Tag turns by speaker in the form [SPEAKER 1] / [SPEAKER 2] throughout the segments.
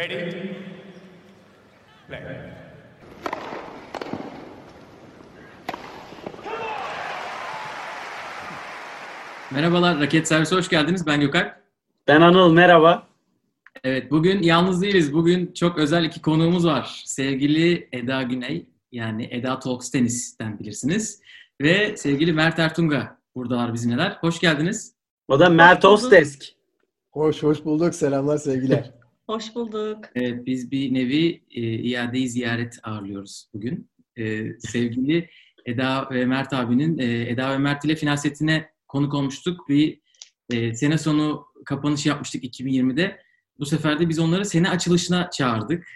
[SPEAKER 1] Ready? Play.
[SPEAKER 2] Merhabalar, Raket Servisi hoş geldiniz. Ben Gökalp.
[SPEAKER 3] Ben Anıl, merhaba.
[SPEAKER 2] Evet, bugün yalnız değiliz. Bugün çok özel iki konuğumuz var. Sevgili Eda Güney, yani Eda Talks Tenis'ten bilirsiniz. Ve sevgili Mert Ertunga buradalar bizimleler. Hoş geldiniz.
[SPEAKER 3] O da Mert Ostesk.
[SPEAKER 4] Hoş hoş bulduk. Selamlar sevgiler.
[SPEAKER 5] Hoş bulduk.
[SPEAKER 2] Evet, biz bir nevi e, iadeyi ziyaret ağırlıyoruz bugün. E, sevgili Eda ve Mert abinin, e, Eda ve Mert ile final setine konuk olmuştuk. Bir e, sene sonu kapanış yapmıştık 2020'de. Bu sefer de biz onları sene açılışına çağırdık.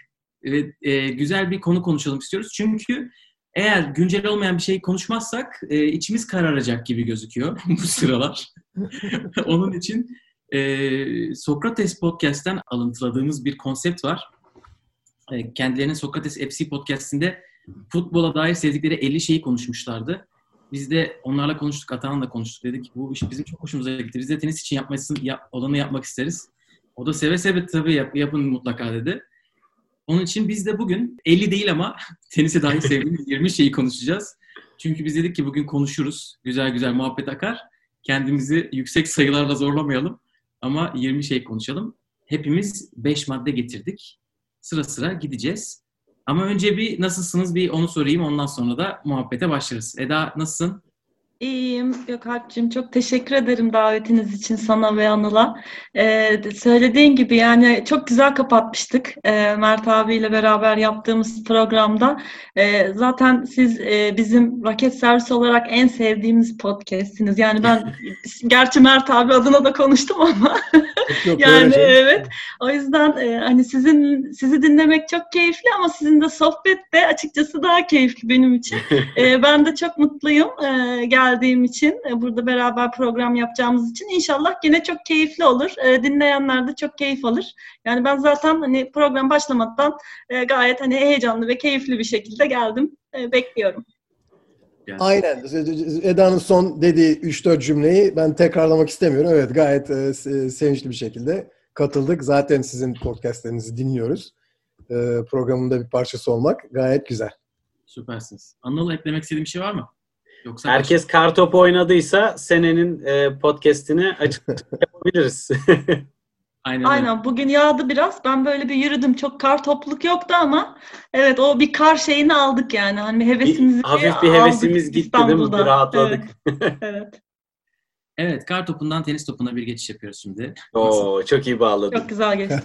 [SPEAKER 2] Ve e, güzel bir konu konuşalım istiyoruz. Çünkü eğer güncel olmayan bir şey konuşmazsak e, içimiz kararacak gibi gözüküyor bu sıralar. Onun için e, Sokrates Podcast'ten alıntıladığımız bir konsept var. E, kendilerinin Sokrates FC Podcast'inde futbola dair sevdikleri 50 şeyi konuşmuşlardı. Biz de onlarla konuştuk, Atahan'la konuştuk. Dedik bu iş bizim çok hoşumuza gitti. Biz de tenis için yapmasın, yap, olanı yapmak isteriz. O da seve seve tabii yap, yapın mutlaka dedi. Onun için biz de bugün 50 değil ama tenise dair sevdiğimiz 20 şeyi konuşacağız. Çünkü biz dedik ki bugün konuşuruz. Güzel güzel muhabbet akar. Kendimizi yüksek sayılarla zorlamayalım. Ama 20 şey konuşalım. Hepimiz 5 madde getirdik. Sıra sıra gideceğiz. Ama önce bir nasılsınız bir onu sorayım. Ondan sonra da muhabbete başlarız. Eda nasılsın?
[SPEAKER 5] İyiyim Gökalp'cığım. Çok teşekkür ederim davetiniz için sana ve Anıl'a. Ee, söylediğin gibi yani çok güzel kapatmıştık ee, Mert abiyle beraber yaptığımız programda. Ee, zaten siz e, bizim raket servisi olarak en sevdiğimiz podcast'siniz. Yani ben gerçi Mert abi adına da konuştum ama
[SPEAKER 4] Yok,
[SPEAKER 5] yani
[SPEAKER 4] şey.
[SPEAKER 5] evet. O yüzden e, hani sizin sizi dinlemek çok keyifli ama sizin de sohbet de açıkçası daha keyifli benim için. E, ben de çok mutluyum e, geldiğim için. E, burada beraber program yapacağımız için. İnşallah yine çok keyifli olur. E, dinleyenler de çok keyif alır. Yani ben zaten hani program başlamadan e, gayet hani heyecanlı ve keyifli bir şekilde geldim. Bekliyorum.
[SPEAKER 2] Yani,
[SPEAKER 4] Aynen. Eda'nın son dediği 3-4 cümleyi ben tekrarlamak istemiyorum. Evet gayet e, se- sevinçli bir şekilde katıldık. Zaten sizin podcastlerinizi dinliyoruz. E, programın da bir parçası olmak gayet güzel.
[SPEAKER 2] Süpersiniz. Anıl eklemek istediğin bir şey var mı? Yoksa
[SPEAKER 3] Herkes kartopu oynadıysa senenin e, podcast'ini açık yapabiliriz.
[SPEAKER 2] Aynen.
[SPEAKER 5] Aynen bugün yağdı biraz. Ben böyle bir yürüdüm. Çok kar topluluk yoktu ama evet o bir kar şeyini aldık yani. Hani hevesimizi
[SPEAKER 3] Bir- hafif bir
[SPEAKER 5] aldık
[SPEAKER 3] hevesimiz gitti değil mi?
[SPEAKER 5] İstanbul'da.
[SPEAKER 3] Bir rahatladık.
[SPEAKER 5] Evet. evet.
[SPEAKER 2] Evet, kar topundan tenis topuna bir geçiş yapıyoruz şimdi.
[SPEAKER 3] Oo, çok iyi bağladın.
[SPEAKER 5] Çok güzel geçti.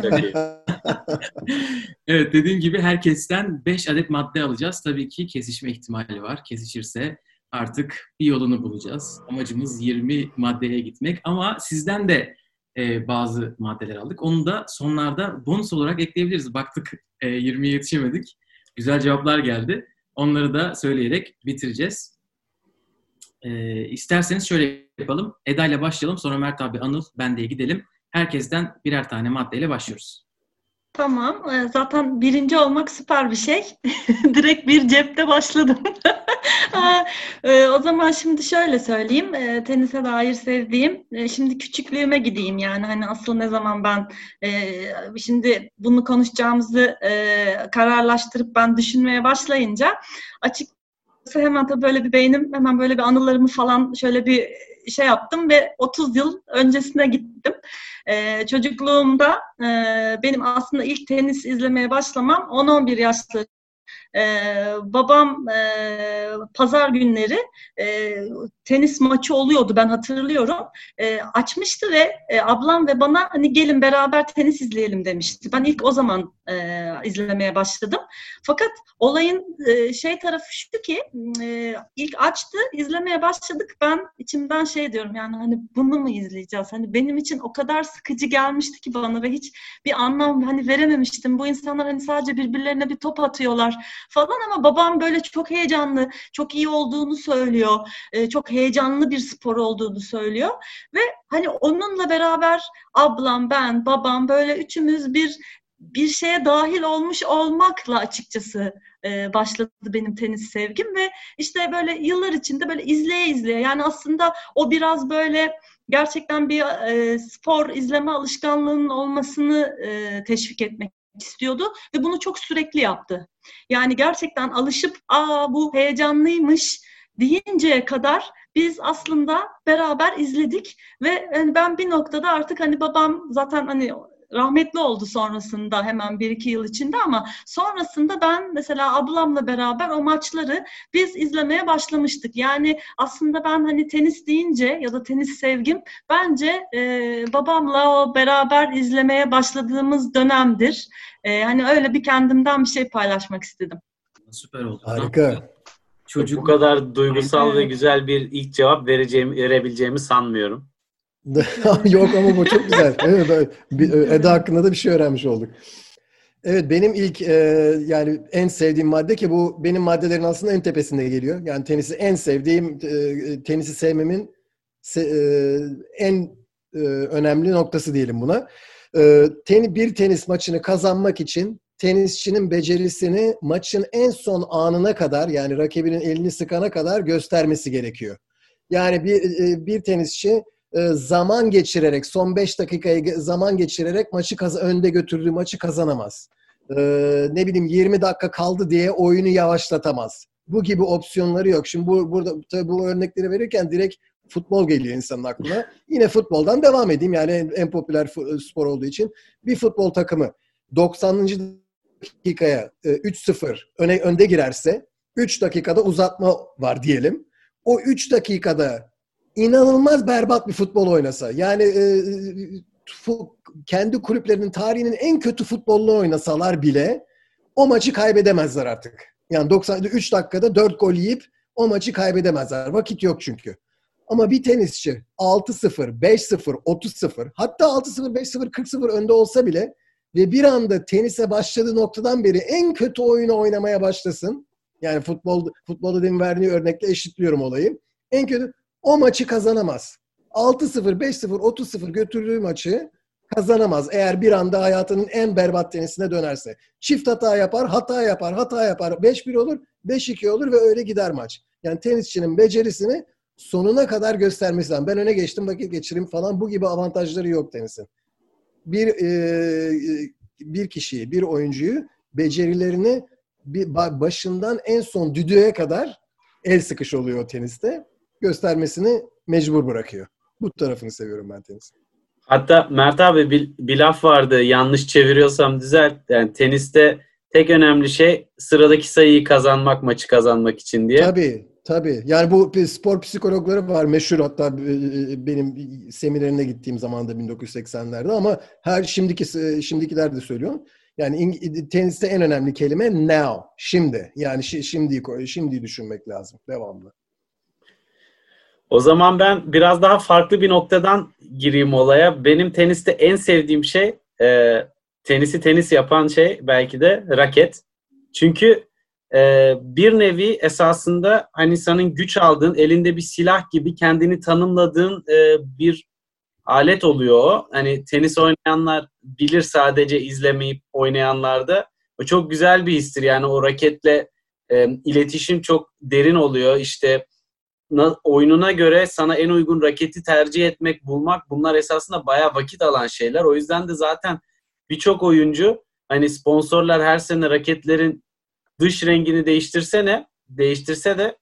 [SPEAKER 2] Evet, dediğim gibi herkesten 5 adet madde alacağız. Tabii ki kesişme ihtimali var. Kesişirse artık bir yolunu bulacağız. Amacımız 20 maddeye gitmek ama sizden de e, bazı maddeler aldık. Onu da sonlarda bonus olarak ekleyebiliriz. Baktık e, 20'ye yetişemedik. Güzel cevaplar geldi. Onları da söyleyerek bitireceğiz. E, isterseniz şöyle yapalım. Eda ile başlayalım. Sonra Mert abi, Anıl, ben de gidelim. Herkesten birer tane maddeyle başlıyoruz.
[SPEAKER 5] Tamam. Ee, Zaten birinci olmak süper bir şey. Direkt bir cepte başladım. E, O zaman şimdi şöyle söyleyeyim. E, Tenise dair sevdiğim, e, şimdi küçüklüğüme gideyim yani hani asıl ne zaman ben e, şimdi bunu konuşacağımızı kararlaştırıp ben düşünmeye başlayınca açıkçası hemen tabii böyle bir beynim hemen böyle bir anılarımı falan şöyle bir şey yaptım ve 30 yıl öncesine gittim. Ee, çocukluğumda e, benim aslında ilk tenis izlemeye başlamam 10-11 yaşlı. Ee, babam e, pazar günleri e, tenis maçı oluyordu ben hatırlıyorum. E, açmıştı ve e, ablam ve bana hani gelin beraber tenis izleyelim demişti. Ben ilk o zaman e, izlemeye başladım. Fakat olayın e, şey tarafı şu ki e, ilk açtı izlemeye başladık. Ben içimden şey diyorum yani hani bunu mu izleyeceğiz? Hani benim için o kadar sıkıcı gelmişti ki bana ve hiç bir anlam hani verememiştim. Bu insanlar hani sadece birbirlerine bir top atıyorlar falan ama babam böyle çok heyecanlı, çok iyi olduğunu söylüyor. E, çok heyecanlı bir spor olduğunu söylüyor ve hani onunla beraber ablam, ben, babam böyle üçümüz bir bir şeye dahil olmuş olmakla açıkçası e, başladı benim tenis sevgim ve işte böyle yıllar içinde böyle izleye izleye yani aslında o biraz böyle gerçekten bir e, spor izleme alışkanlığının olmasını e, teşvik etmek istiyordu ve bunu çok sürekli yaptı. Yani gerçekten alışıp aa bu heyecanlıymış deyinceye kadar biz aslında beraber izledik ve yani ben bir noktada artık hani babam zaten hani rahmetli oldu sonrasında hemen bir iki yıl içinde ama sonrasında ben mesela ablamla beraber o maçları biz izlemeye başlamıştık. Yani aslında ben hani tenis deyince ya da tenis sevgim bence e, babamla o beraber izlemeye başladığımız dönemdir. E, hani öyle bir kendimden bir şey paylaşmak istedim.
[SPEAKER 2] Süper oldu.
[SPEAKER 4] Harika.
[SPEAKER 2] Çocuk
[SPEAKER 3] Bu kadar duygusal ve güzel bir ilk cevap vereceğim, verebileceğimi sanmıyorum.
[SPEAKER 4] Yok ama bu çok güzel. Evet, e, Eda hakkında da bir şey öğrenmiş olduk. Evet benim ilk e, yani en sevdiğim madde ki bu benim maddelerin aslında en tepesinde geliyor. Yani tenisi en sevdiğim e, tenisi sevmemin se- e, en e, önemli noktası diyelim buna. E, teni, bir tenis maçını kazanmak için tenisçinin becerisini maçın en son anına kadar yani rakibinin elini sıkana kadar göstermesi gerekiyor. Yani bir e, bir tenisçi zaman geçirerek son 5 dakikayı ge- zaman geçirerek maçı kaz- önde götürdüğü maçı kazanamaz. E, ne bileyim 20 dakika kaldı diye oyunu yavaşlatamaz. Bu gibi opsiyonları yok. Şimdi bu burada tabii bu örnekleri verirken direkt futbol geliyor insanın aklına. Yine futboldan devam edeyim. Yani en, en popüler fu- spor olduğu için bir futbol takımı 90. dakikaya e, 3-0 öne önde girerse 3 dakikada uzatma var diyelim. O 3 dakikada inanılmaz berbat bir futbol oynasa yani e, fu- kendi kulüplerinin tarihinin en kötü futbolunu oynasalar bile o maçı kaybedemezler artık. Yani 93 dakikada 4 gol yiyip o maçı kaybedemezler. Vakit yok çünkü. Ama bir tenisçi 6-0, 5-0, 30-0 hatta 6-0, 5-0, 40-0 önde olsa bile ve bir anda tenise başladığı noktadan beri en kötü oyunu oynamaya başlasın. Yani futbol futbolda demin verdiği örnekle eşitliyorum olayı. En kötü o maçı kazanamaz. 6-0, 5-0, 30-0 götürdüğü maçı kazanamaz. Eğer bir anda hayatının en berbat tenisine dönerse. Çift hata yapar, hata yapar, hata yapar. 5-1 olur, 5-2 olur ve öyle gider maç. Yani tenisçinin becerisini sonuna kadar göstermesi lazım. Ben öne geçtim vakit geçireyim falan bu gibi avantajları yok tenisin. Bir e, bir kişiyi, bir oyuncuyu becerilerini bir ba- başından en son düdüğe kadar el sıkış oluyor teniste. Göstermesini mecbur bırakıyor. Bu tarafını seviyorum ben tenisin.
[SPEAKER 3] Hatta Mert abi bir, bir laf vardı yanlış çeviriyorsam düzelt. Yani teniste tek önemli şey sıradaki sayıyı kazanmak maçı kazanmak için diye.
[SPEAKER 4] Tabii, tabii. Yani bu spor psikologları var meşhur hatta e, e, benim seminerine gittiğim zaman da 1980'lerde ama her şimdiki şimdikiler de söylüyor. Yani teniste en önemli kelime now, şimdi. Yani şi- şimdiyi şimdiyi düşünmek lazım devamlı.
[SPEAKER 3] O zaman ben biraz daha farklı bir noktadan gireyim olaya. Benim teniste en sevdiğim şey e, tenisi tenis yapan şey belki de raket. Çünkü e, bir nevi esasında hani senin güç aldığın elinde bir silah gibi kendini tanımladığın e, bir alet oluyor. Hani tenis oynayanlar bilir sadece izlemeyip oynayanlar da. O çok güzel bir histir yani o raketle e, iletişim çok derin oluyor. İşte oyununa göre sana en uygun raketi tercih etmek, bulmak bunlar esasında bayağı vakit alan şeyler. O yüzden de zaten birçok oyuncu hani sponsorlar her sene raketlerin dış rengini değiştirsene, değiştirse de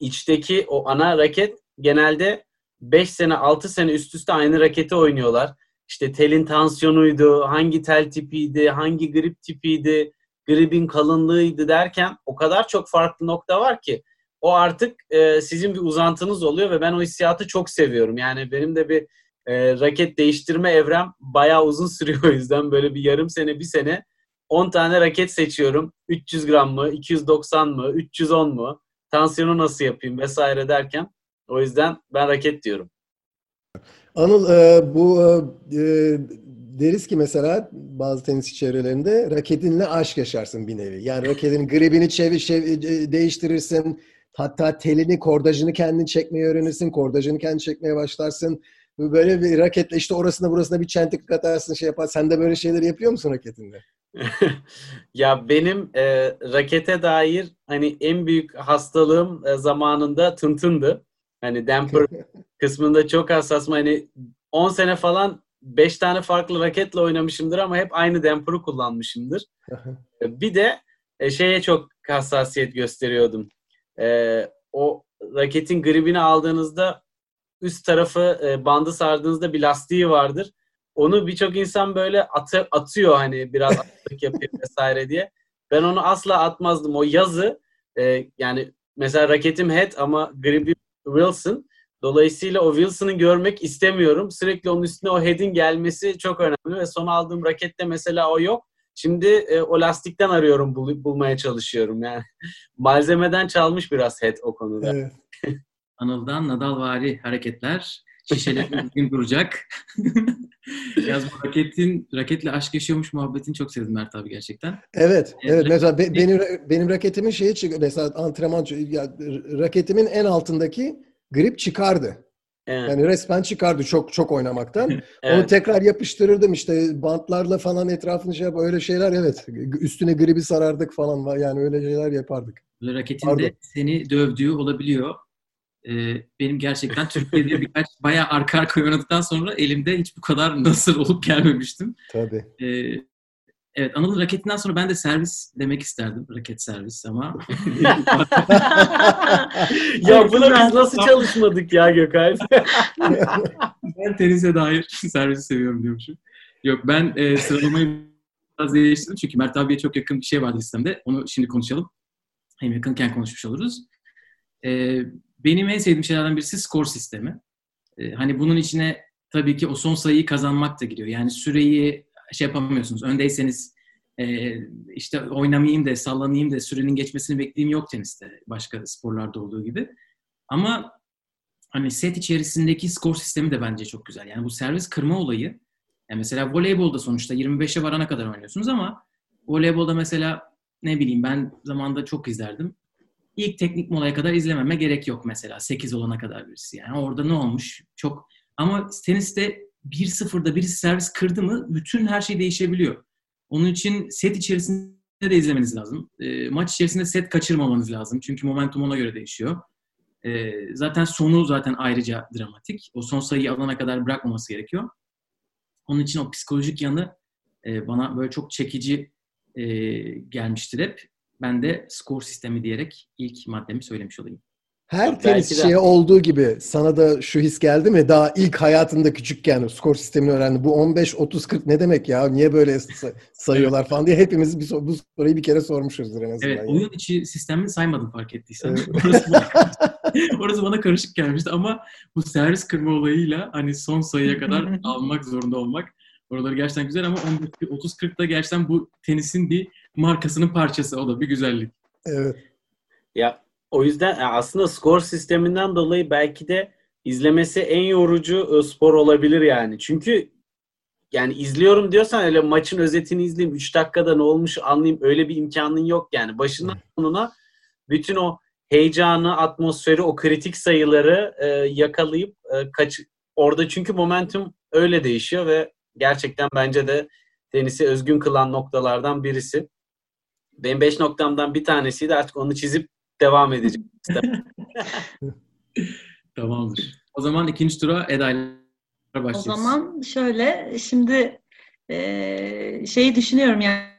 [SPEAKER 3] içteki o ana raket genelde 5 sene 6 sene üst üste aynı raketi oynuyorlar. İşte telin tansiyonuydu, hangi tel tipiydi, hangi grip tipiydi, gripin kalınlığıydı derken o kadar çok farklı nokta var ki o artık e, sizin bir uzantınız oluyor ve ben o hissiyatı çok seviyorum. Yani benim de bir e, raket değiştirme evrem bayağı uzun sürüyor o yüzden böyle bir yarım sene bir sene 10 tane raket seçiyorum. 300 gram mı, 290 mı, 310 mu, tansiyonu nasıl yapayım vesaire derken o yüzden ben raket diyorum.
[SPEAKER 4] Anıl e, bu e, deriz ki mesela bazı tenis çevrelerinde raketinle aşk yaşarsın bir nevi. Yani raketin gribini çevir, çev- e, değiştirirsin. Hatta telini, kordajını kendin çekmeyi öğrenirsin. Kordajını kendin çekmeye başlarsın. Böyle bir raketle işte orasına burasına bir çentik atarsın şey yapar. Sen de böyle şeyler yapıyor musun raketinde?
[SPEAKER 3] ya benim e, rakete dair hani en büyük hastalığım e, zamanında tıntındı. Hani damper kısmında çok hassasım. Hani 10 sene falan beş tane farklı raketle oynamışımdır ama hep aynı damper'ı kullanmışımdır. bir de e, şeye çok hassasiyet gösteriyordum. E, o raketin gribini aldığınızda üst tarafı e, bandı sardığınızda bir lastiği vardır. Onu birçok insan böyle atı, atıyor hani biraz atlık yapıyor vesaire diye. Ben onu asla atmazdım. O yazı e, yani mesela raketim head ama gribi Wilson. Dolayısıyla o Wilson'ı görmek istemiyorum. Sürekli onun üstüne o head'in gelmesi çok önemli ve son aldığım rakette mesela o yok. Şimdi e, o lastikten arıyorum, bul- bulmaya çalışıyorum yani. Malzemeden çalmış biraz head o konuda.
[SPEAKER 4] Evet.
[SPEAKER 2] Anıl'dan Nadalvari hareketler. Şişeler düzgün duracak. Yaz bu raketin, raketle aşk yaşıyormuş muhabbetini çok sevdim Mert abi gerçekten.
[SPEAKER 4] Evet,
[SPEAKER 2] Evet,
[SPEAKER 4] evet. Mesela be- benim benim raketimin şeyi çık mesela antrenman ya, raketimin en altındaki grip çıkardı.
[SPEAKER 3] Evet,
[SPEAKER 4] Yani resmen çıkardı çok çok oynamaktan. Onu
[SPEAKER 3] evet.
[SPEAKER 4] tekrar yapıştırırdım işte bantlarla falan etrafını şey yap öyle şeyler evet. Üstüne gribi sarardık falan var yani öyle şeyler yapardık.
[SPEAKER 2] Böyle raketin
[SPEAKER 4] Pardon.
[SPEAKER 2] de seni dövdüğü olabiliyor. Ee, benim gerçekten Türkiye'de birkaç bayağı arka arka oynadıktan sonra elimde hiç bu kadar nasır olup gelmemiştim.
[SPEAKER 4] Tabii.
[SPEAKER 2] Ee, evet Anıl'ın raketinden sonra ben de servis demek isterdim. Raket servis ama
[SPEAKER 3] ya buna biz nasıl çalışmadık ya Gökhan?
[SPEAKER 2] ben tenise dair servisi seviyorum diyormuşum. Yok ben e, sıralamayı biraz değiştirdim çünkü Mert abiye çok yakın bir şey vardı listemde. Onu şimdi konuşalım. Hem yakınken konuşmuş oluruz. E, benim en sevdiğim şeylerden birisi skor sistemi. E, hani bunun içine tabii ki o son sayıyı kazanmak da giriyor. Yani süreyi şey yapamıyorsunuz. Öndeyseniz e, işte oynamayayım da sallanayım da sürenin geçmesini bekleyeyim yok teniste. Başka sporlarda olduğu gibi. Ama hani set içerisindeki skor sistemi de bence çok güzel. Yani bu servis kırma olayı. Yani mesela voleybolda sonuçta 25'e varana kadar oynuyorsunuz ama voleybolda mesela ne bileyim ben zamanda çok izlerdim. İlk teknik molaya kadar izlememe gerek yok mesela 8 olana kadar birisi. Yani orada ne olmuş? Çok ama teniste 1-0'da birisi servis kırdı mı bütün her şey değişebiliyor. Onun için set içerisinde de izlemeniz lazım. E, maç içerisinde set kaçırmamanız lazım. Çünkü momentum ona göre değişiyor. E, zaten sonu zaten ayrıca dramatik. O son sayıyı alana kadar bırakmaması gerekiyor. Onun için o psikolojik yanı e, bana böyle çok çekici e, gelmiştir hep. Ben de skor sistemi diyerek ilk maddemi söylemiş olayım.
[SPEAKER 4] Her
[SPEAKER 3] Belki
[SPEAKER 4] tenis
[SPEAKER 3] de-
[SPEAKER 4] şeye olduğu gibi sana da şu his geldi mi? Daha ilk hayatında küçükken skor sistemini öğrendi. Bu 15 30 40 ne demek ya? Niye böyle say- sayıyorlar falan diye hepimiz bir, so- bu soruyu bir kere sormuşuzdur en azından.
[SPEAKER 2] Evet,
[SPEAKER 4] yani.
[SPEAKER 2] oyun içi sistemini saymadım fark ettiysen.
[SPEAKER 4] Evet.
[SPEAKER 2] orası, bana, orası bana karışık gelmişti ama bu servis kırma olayıyla hani son sayıya kadar almak zorunda olmak oraları gerçekten güzel ama 30-40'da gerçekten bu tenisin bir markasının parçası. O da bir güzellik.
[SPEAKER 4] Evet.
[SPEAKER 3] Ya o yüzden e, aslında skor sisteminden dolayı belki de izlemesi en yorucu e, spor olabilir yani. Çünkü yani izliyorum diyorsan öyle maçın özetini izleyeyim 3 dakikada ne olmuş anlayayım öyle bir imkanın yok yani. Başından sonuna bütün o heyecanı, atmosferi, o kritik sayıları e, yakalayıp e, kaç orada çünkü momentum öyle değişiyor ve gerçekten bence de tenisi özgün kılan noktalardan birisi. Benim 5 noktamdan bir tanesiydi artık onu çizip devam edeceğim.
[SPEAKER 2] Tamamdır. O zaman ikinci tura Eda ile
[SPEAKER 5] O
[SPEAKER 2] başlıyoruz.
[SPEAKER 5] zaman şöyle, şimdi e, şeyi düşünüyorum yani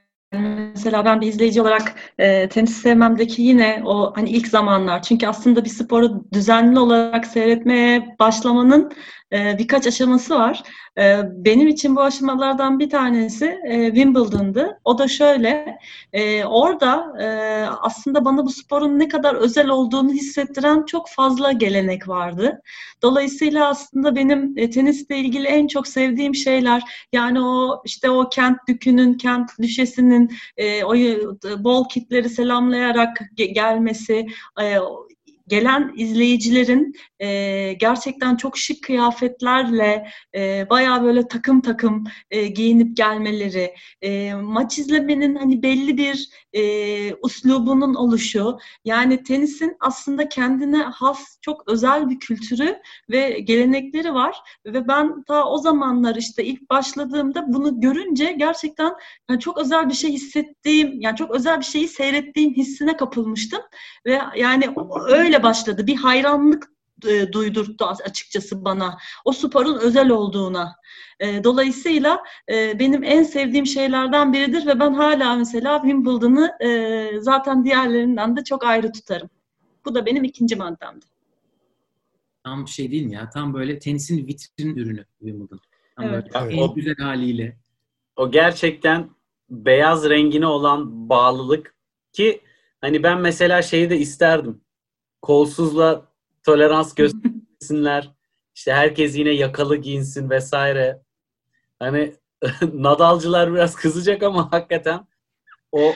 [SPEAKER 5] mesela ben bir izleyici olarak e, tenis sevmemdeki yine o hani ilk zamanlar çünkü aslında bir sporu düzenli olarak seyretmeye başlamanın e, birkaç aşaması var. E, benim için bu aşamalardan bir tanesi e, Wimbledon'dı. O da şöyle, e, orada e, aslında bana bu sporun ne kadar özel olduğunu hissettiren çok fazla gelenek vardı. Dolayısıyla aslında benim e, tenisle ilgili en çok sevdiğim şeyler yani o işte o kent dükünün, kent düşesinin e, o bol kitleri selamlayarak ge- gelmesi, gelen izleyicilerin e, gerçekten çok şık kıyafetlerle e, bayağı böyle takım takım e, giyinip gelmeleri, e, maç izlemenin hani belli bir e, uslubunun oluşu, yani tenisin aslında kendine has çok özel bir kültürü ve gelenekleri var. Ve ben ta o zamanlar işte ilk başladığımda bunu görünce gerçekten yani çok özel bir şey hissettiğim, yani çok özel bir şeyi seyrettiğim hissine kapılmıştım. Ve yani öyle başladı. Bir hayranlık e, duydurttu açıkçası bana. O sporun özel olduğuna. E, dolayısıyla e, benim en sevdiğim şeylerden biridir ve ben hala mesela Wimbledon'ı e, zaten diğerlerinden de çok ayrı tutarım. Bu da benim ikinci maddemdi.
[SPEAKER 2] Tam şey değil mi ya? Tam böyle tenisin vitrin ürünü Wimbledon. Tam
[SPEAKER 5] Evet.
[SPEAKER 2] böyle en güzel haliyle.
[SPEAKER 3] O gerçekten beyaz rengine olan bağlılık ki hani ben mesela şeyi de isterdim. Kolsuzla tolerans göstersinler. İşte herkes yine yakalı giyinsin vesaire. Hani Nadalcılar biraz kızacak ama hakikaten o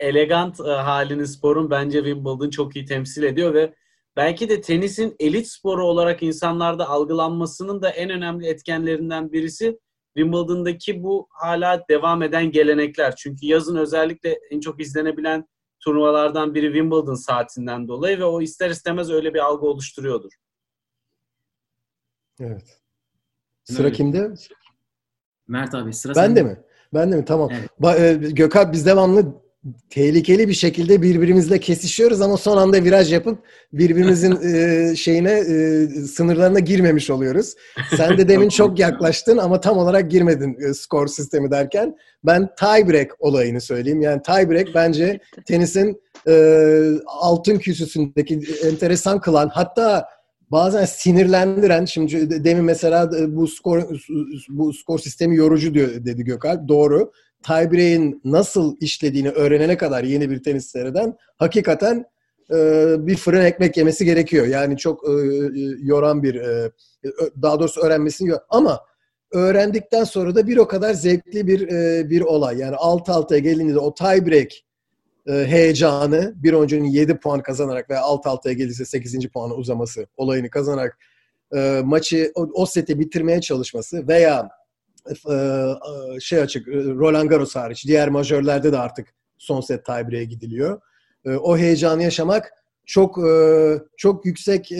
[SPEAKER 3] elegant e, halini sporun bence Wimbledon çok iyi temsil ediyor ve belki de tenisin elit sporu olarak insanlarda algılanmasının da en önemli etkenlerinden birisi Wimbledon'daki bu hala devam eden gelenekler. Çünkü yazın özellikle en çok izlenebilen turnuvalardan biri Wimbledon saatinden dolayı ve o ister istemez öyle bir algı oluşturuyordur.
[SPEAKER 4] Evet. Sıra
[SPEAKER 2] Evet.
[SPEAKER 4] kimde?
[SPEAKER 2] Mert abi sıra
[SPEAKER 4] Ben
[SPEAKER 2] sende.
[SPEAKER 4] de mi? Ben de mi? Tamam.
[SPEAKER 2] Evet.
[SPEAKER 4] Ba- e, Gökalp biz devamlı tehlikeli bir şekilde birbirimizle kesişiyoruz ama son anda viraj yapıp birbirimizin e, şeyine e, sınırlarına girmemiş oluyoruz. Sen de demin çok yaklaştın ama tam olarak girmedin e, skor sistemi derken. Ben tiebreak olayını söyleyeyim. Yani tiebreak bence tenisin e, altın küsüsündeki enteresan kılan hatta bazen sinirlendiren şimdi demin mesela e, bu skor bu skor sistemi yorucu diyor dedi Gökalp. Doğru. Tiebreak'in nasıl işlediğini öğrenene kadar yeni bir tenis hakikaten e, bir fırın ekmek yemesi gerekiyor. Yani çok e, yoran bir e, daha doğrusu öğrenmesini ama öğrendikten sonra da bir o kadar zevkli bir e, bir olay. Yani alt alta gelindiğinde o tiebreak e, heyecanı bir oyuncunun 7 puan kazanarak veya alt alta gelirse 8. puanı uzaması olayını kazanarak e, maçı o, o seti bitirmeye çalışması veya e, e, şey açık e, Roland Garros hariç diğer majörlerde de artık son set tiebreak'e gidiliyor. E, o heyecanı yaşamak çok çok yüksek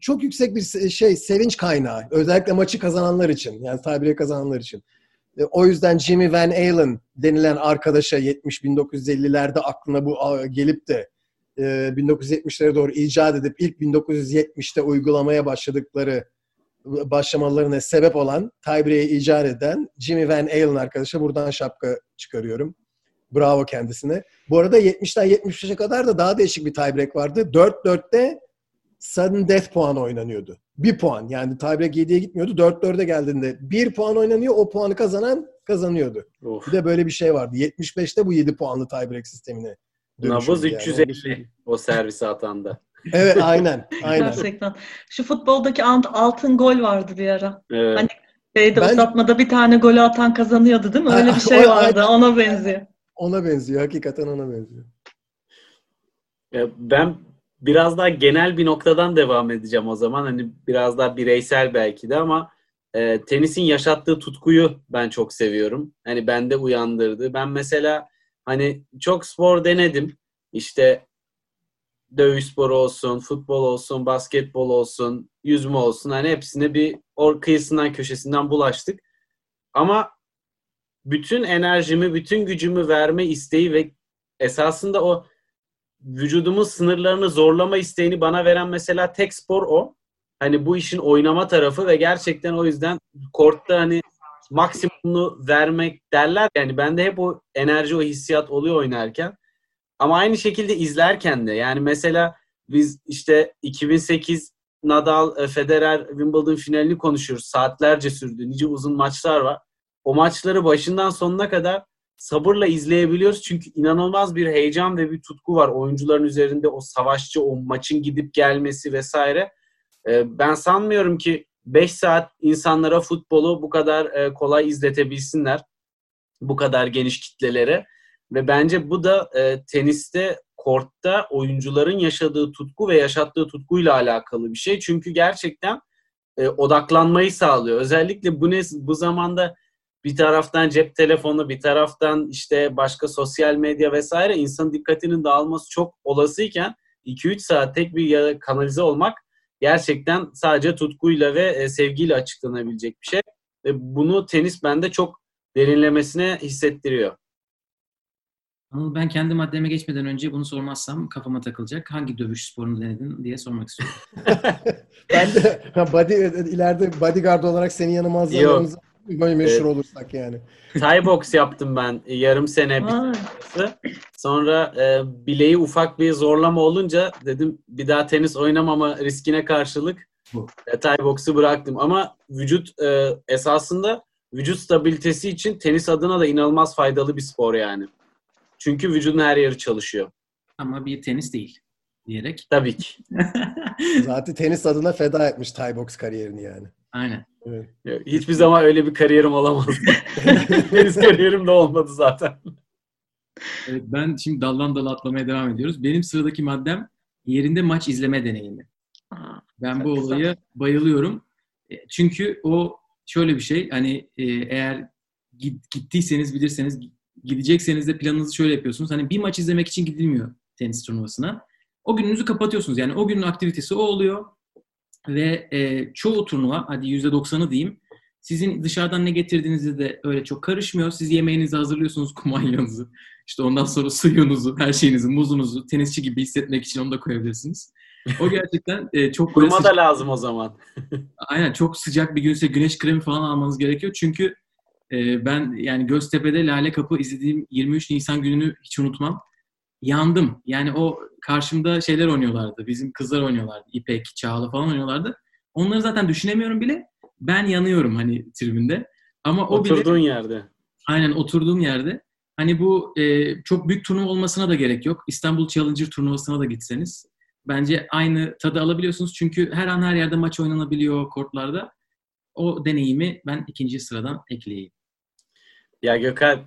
[SPEAKER 4] çok yüksek bir şey sevinç kaynağı. Özellikle maçı kazananlar için. Yani tiebreak kazananlar için. E, O yüzden Jimmy Van Halen denilen arkadaşa 70 1950'lerde aklına bu gelip de e, 1970'lere doğru icat edip ilk 1970'te uygulamaya başladıkları başlamalarına sebep olan tiebreak'i icat eden Jimmy Van Halen arkadaşa buradan şapka çıkarıyorum. Bravo kendisine. Bu arada 70'ten 75'e kadar da daha değişik bir tiebreak vardı. 4-4'te sudden death puanı oynanıyordu. Bir puan. Yani tiebreak 7'ye gitmiyordu. 4-4'e geldiğinde bir puan oynanıyor. O puanı kazanan kazanıyordu.
[SPEAKER 3] Of.
[SPEAKER 4] Bir de böyle bir şey vardı. 75'te bu 7 puanlı tiebreak sistemine
[SPEAKER 3] Nabız
[SPEAKER 4] yani.
[SPEAKER 3] 350 o servisi atanda.
[SPEAKER 4] Evet aynen. Aynen.
[SPEAKER 5] Gerçekten. Şu futboldaki ant- altın gol vardı bir ara.
[SPEAKER 3] Evet.
[SPEAKER 5] Hani Şeyde
[SPEAKER 4] Ben-
[SPEAKER 5] uzatmada bir tane golü atan kazanıyordu değil mi? Öyle bir şey vardı. Ona benziyor.
[SPEAKER 4] Ona benziyor. Hakikaten ona benziyor.
[SPEAKER 3] Ya Ben biraz daha genel bir noktadan devam edeceğim o zaman. Hani biraz daha bireysel belki de ama e, tenisin yaşattığı tutkuyu ben çok seviyorum. Hani bende uyandırdı. Ben mesela hani çok spor denedim. İşte dövüş sporu olsun, futbol olsun, basketbol olsun, yüzme olsun. Hani hepsine bir or kıyısından köşesinden bulaştık. Ama bütün enerjimi, bütün gücümü verme isteği ve esasında o vücudumun sınırlarını zorlama isteğini bana veren mesela tek spor o. Hani bu işin oynama tarafı ve gerçekten o yüzden kortta hani maksimumunu vermek derler. Yani bende hep o enerji, o hissiyat oluyor oynarken. Ama aynı şekilde izlerken de yani mesela biz işte 2008 Nadal, e, Federer, Wimbledon finalini konuşuyoruz. Saatlerce sürdü. Nice uzun maçlar var. O maçları başından sonuna kadar sabırla izleyebiliyoruz. Çünkü inanılmaz bir heyecan ve bir tutku var oyuncuların üzerinde o savaşçı, o maçın gidip gelmesi vesaire. Ee, Ben sanmıyorum ki 5 saat insanlara futbolu bu kadar e, kolay izletebilsinler. Bu kadar geniş kitlelere. Ve bence bu da e, teniste, kortta oyuncuların yaşadığı tutku ve yaşattığı tutkuyla alakalı bir şey. Çünkü gerçekten e, odaklanmayı sağlıyor. Özellikle bu ne, bu zamanda bir taraftan cep telefonu, bir taraftan işte başka sosyal medya vesaire insanın dikkatinin dağılması çok olasıyken 2-3 saat tek bir yere kanalize olmak gerçekten sadece tutkuyla ve e, sevgiyle açıklanabilecek bir şey. Ve bunu tenis bende çok derinlemesine hissettiriyor.
[SPEAKER 2] Ama ben kendi maddeme geçmeden önce bunu sormazsam kafama takılacak. Hangi dövüş sporunu denedin diye sormak istiyorum.
[SPEAKER 4] ben de body, ileride bodyguard olarak senin yanıma hazırlarımız böyle meşhur
[SPEAKER 3] Evet.
[SPEAKER 4] olursak yani.
[SPEAKER 3] Thai box yaptım ben yarım sene bir arası. Sonra e, bileği ufak bir zorlama olunca dedim bir daha tenis oynamama riskine karşılık
[SPEAKER 2] Bu.
[SPEAKER 3] e, Thai box'u bıraktım. Ama vücut e, esasında vücut stabilitesi için tenis adına da inanılmaz faydalı bir spor yani. Çünkü vücudun her yeri çalışıyor.
[SPEAKER 2] Ama bir tenis değil diyerek.
[SPEAKER 3] Tabii ki.
[SPEAKER 4] Zaten tenis adına feda etmiş Thai box kariyerini yani.
[SPEAKER 2] Aynen.
[SPEAKER 4] Evet.
[SPEAKER 3] Hiçbir zaman öyle bir kariyerim olamaz. tenis kariyerim de olmadı zaten.
[SPEAKER 2] Evet, ben şimdi daldan dala atlamaya devam ediyoruz. Benim sıradaki maddem yerinde maç izleme deneyimi.
[SPEAKER 5] Aa,
[SPEAKER 2] Ben bu
[SPEAKER 5] güzel.
[SPEAKER 2] olaya bayılıyorum. E, Çünkü o şöyle bir şey hani e, eğer git- gittiyseniz bilirseniz gidecekseniz de planınızı şöyle yapıyorsunuz. Hani bir maç izlemek için gidilmiyor tenis turnuvasına. O gününüzü kapatıyorsunuz. Yani o günün aktivitesi o oluyor. Ve e, çoğu turnuva hadi %90'ı diyeyim sizin dışarıdan ne getirdiğinizde de öyle çok karışmıyor. Siz yemeğinizi hazırlıyorsunuz, kumanyanızı, işte ondan sonra suyunuzu, her şeyinizi, muzunuzu tenisçi gibi hissetmek için onu da koyabilirsiniz. O gerçekten e, çok
[SPEAKER 3] Kurma da lazım o zaman.
[SPEAKER 2] Aynen çok sıcak bir günse güneş kremi falan almanız gerekiyor. Çünkü e, ben yani Göztepe'de Lale Kapı izlediğim 23 Nisan gününü hiç unutmam. Yandım. Yani o karşımda şeyler oynuyorlardı. Bizim kızlar oynuyorlardı. İpek, Çağla falan oynuyorlardı. Onları zaten düşünemiyorum bile. Ben yanıyorum hani tribünde. Ama o bile
[SPEAKER 3] Oturduğun yerde.
[SPEAKER 2] aynen oturduğum yerde hani bu e, çok büyük turnuva olmasına da gerek yok. İstanbul Challenger turnuvasına da gitseniz bence aynı tadı alabiliyorsunuz. Çünkü her an her yerde maç oynanabiliyor kortlarda. O deneyimi ben ikinci sıradan ekleyeyim.
[SPEAKER 3] Ya Gökhan,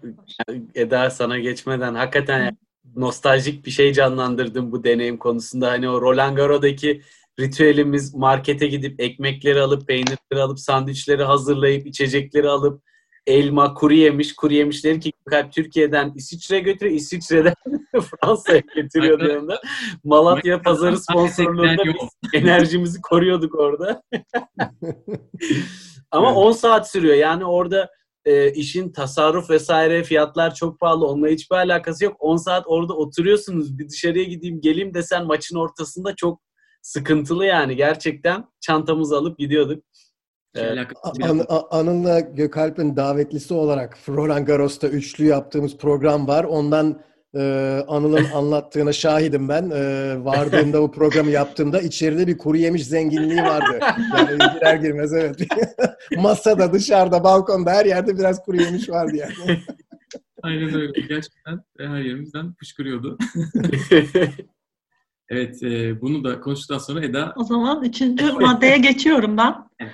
[SPEAKER 3] Eda sana geçmeden hakikaten nostaljik bir şey canlandırdım bu deneyim konusunda. Hani o Roland Garros'daki ritüelimiz markete gidip ekmekleri alıp, peynirleri alıp, sandviçleri hazırlayıp, içecekleri alıp, elma, kuru yemiş, kuru yemişleri ki Türkiye'den İsviçre'ye götürüyor, İsviçre'den Fransa'ya
[SPEAKER 2] Hakikaten.
[SPEAKER 3] yanında. Malatya Pazarı sponsorluğunda biz enerjimizi koruyorduk orada. Ama
[SPEAKER 4] Evet.
[SPEAKER 3] 10 saat sürüyor. Yani orada e, işin tasarruf vesaire fiyatlar çok pahalı. Onunla hiçbir alakası yok. 10 saat orada oturuyorsunuz. Bir dışarıya gideyim geleyim desen maçın ortasında çok sıkıntılı yani. Gerçekten çantamızı alıp gidiyorduk. Evet.
[SPEAKER 4] An-
[SPEAKER 2] biraz-
[SPEAKER 4] A- Anıl'la Gökalp'in davetlisi olarak Roland Garros'ta üçlü yaptığımız program var. Ondan e, Anıl'ın anlattığına şahidim ben. E, vardığımda bu programı yaptığımda içeride bir kuru yemiş zenginliği vardı. Yani girer girmez evet. Masada, dışarıda, balkonda her yerde biraz kuru yemiş vardı yani.
[SPEAKER 2] Aynen öyle. Gerçekten her yerimizden fışkırıyordu. Evet, e, bunu da konuştuktan sonra Eda
[SPEAKER 5] O zaman üçüncü maddeye geçiyorum ben.
[SPEAKER 2] Evet.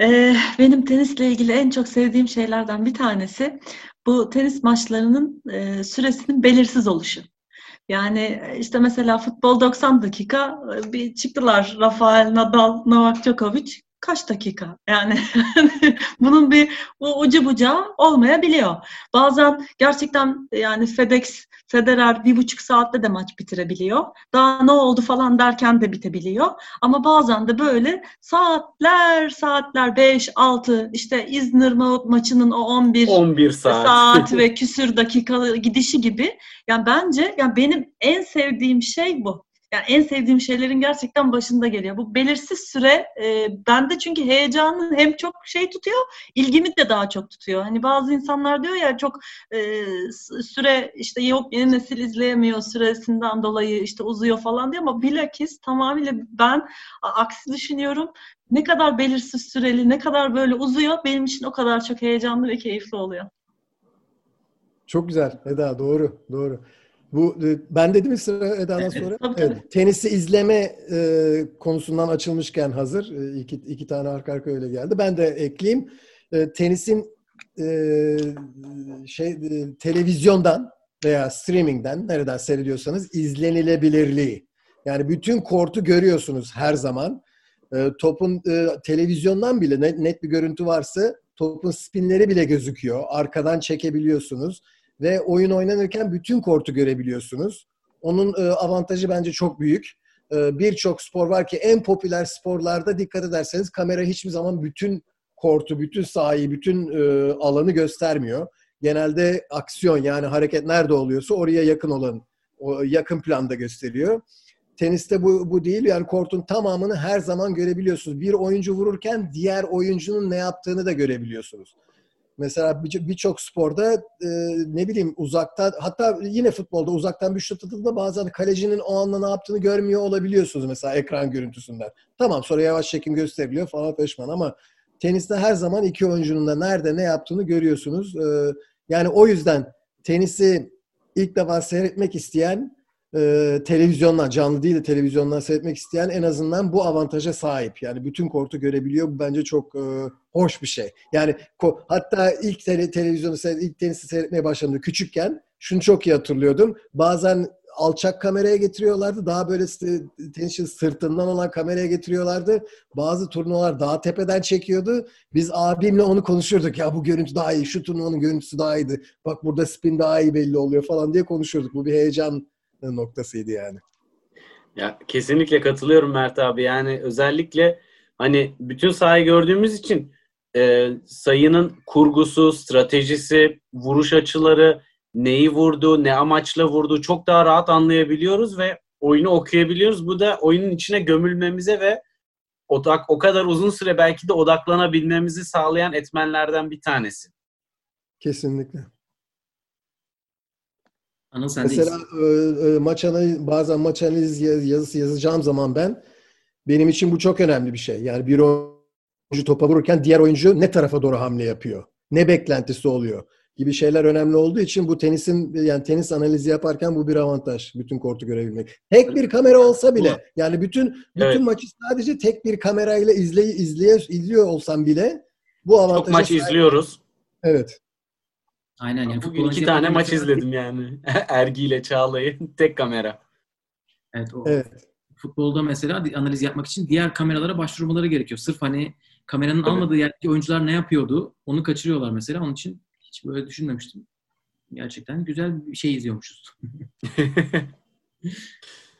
[SPEAKER 5] Ee, benim tenisle ilgili en çok sevdiğim şeylerden bir tanesi bu tenis maçlarının e, süresinin belirsiz oluşu. Yani e, işte mesela futbol 90 dakika e, bir çıktılar Rafael Nadal, Novak Djokovic kaç dakika? Yani bunun bir u- ucu bucağı olmayabiliyor. Bazen gerçekten yani FedEx, Federer bir buçuk saatte de maç bitirebiliyor. Daha ne oldu falan derken de bitebiliyor. Ama bazen de böyle saatler saatler 5, 6 işte İzmir ma- maçının o 11
[SPEAKER 3] 11 saat.
[SPEAKER 5] saat ve küsür dakika gidişi gibi. Yani bence yani benim en sevdiğim şey bu. Yani en sevdiğim şeylerin gerçekten başında geliyor. Bu belirsiz süre e, bende çünkü heyecanı hem çok şey tutuyor, ilgimi de daha çok tutuyor. Hani bazı insanlar diyor ya çok e, süre işte yok yeni nesil izleyemiyor süresinden dolayı işte uzuyor falan diyor ama bilakis tamamıyla ben aksi düşünüyorum. Ne kadar belirsiz süreli, ne kadar böyle uzuyor benim için o kadar çok heyecanlı ve keyifli oluyor.
[SPEAKER 4] Çok güzel Eda doğru doğru. Bu e, ben dedim mi sıra Eda'dan sonra?
[SPEAKER 5] Tabii,
[SPEAKER 4] Evet, tenisi izleme e, konusundan açılmışken hazır e, iki, iki tane arka arka öyle geldi. Ben de ekleyeyim. E, tenisin e, şey e, televizyondan veya streamingden nereden seyrediyorsanız izlenilebilirliği. Yani bütün kortu görüyorsunuz her zaman. E, topun e, televizyondan bile net, net bir görüntü varsa topun spinleri bile gözüküyor. Arkadan çekebiliyorsunuz ve oyun oynanırken bütün kortu görebiliyorsunuz. Onun e, avantajı bence çok büyük. E, Birçok spor var ki en popüler sporlarda dikkat ederseniz kamera hiçbir zaman bütün kortu, bütün sahayı, bütün e, alanı göstermiyor. genelde aksiyon yani hareket nerede oluyorsa oraya yakın olan o yakın planda gösteriyor. Teniste bu, bu değil yani kortun tamamını her zaman görebiliyorsunuz. Bir oyuncu vururken diğer oyuncunun ne yaptığını da görebiliyorsunuz. Mesela birçok sporda e, ne bileyim uzakta hatta yine futbolda uzaktan bir şut atıldığında bazen kalecinin o anda ne yaptığını görmüyor olabiliyorsunuz mesela ekran görüntüsünden. Tamam sonra yavaş çekim gösteriliyor falan peşman ama teniste her zaman iki oyuncunun da nerede ne yaptığını görüyorsunuz. E, yani o yüzden tenisi ilk defa seyretmek isteyen e, televizyondan, canlı değil de televizyondan seyretmek isteyen en azından bu avantaja sahip. Yani bütün kortu görebiliyor. Bu bence çok e, hoş bir şey. Yani ko- hatta ilk tele, televizyonu seyret, ilk tenisi seyretmeye başladığımda küçükken şunu çok iyi hatırlıyordum. Bazen alçak kameraya getiriyorlardı. Daha böyle tenisçi sırtından olan kameraya getiriyorlardı. Bazı turnuvalar daha tepeden çekiyordu. Biz abimle onu konuşurduk. Ya bu görüntü daha iyi, şu turnuvanın görüntüsü daha iyiydi. Bak burada spin daha iyi belli oluyor falan diye konuşurduk. Bu bir heyecan noktasıydı yani.
[SPEAKER 3] Ya kesinlikle katılıyorum Mert abi. Yani özellikle hani bütün sahayı gördüğümüz için e, sayının kurgusu, stratejisi, vuruş açıları, neyi vurdu, ne amaçla vurdu çok daha rahat anlayabiliyoruz ve oyunu okuyabiliyoruz. Bu da oyunun içine gömülmemize ve odak o kadar uzun süre belki de odaklanabilmemizi sağlayan etmenlerden bir tanesi.
[SPEAKER 4] Kesinlikle.
[SPEAKER 2] Anıl
[SPEAKER 4] sen Mesela e, e, maç analiz, bazen maç analiz yazısı yazacağım zaman ben benim için bu çok önemli bir şey. Yani bir oyuncu topa vururken diğer oyuncu ne tarafa doğru hamle yapıyor? Ne beklentisi oluyor? gibi şeyler önemli olduğu için bu tenisin yani tenis analizi yaparken bu bir avantaj. Bütün kortu görebilmek. Tek bir kamera olsa bile yani bütün bütün evet. maçı sadece tek bir kamerayla izley izleye izliyor olsam bile bu avantajı
[SPEAKER 3] Çok maç izliyoruz.
[SPEAKER 4] Evet.
[SPEAKER 2] Aynen yani
[SPEAKER 3] Bugün iki tane maç izledim yani. Ergi ile Çağla'yı tek kamera.
[SPEAKER 2] Evet, o evet. Futbolda mesela analiz yapmak için diğer kameralara başvurmaları gerekiyor. Sırf hani kameranın evet. almadığı yerdeki oyuncular ne yapıyordu onu kaçırıyorlar mesela. Onun için hiç böyle düşünmemiştim. Gerçekten güzel bir şey izliyormuşuz.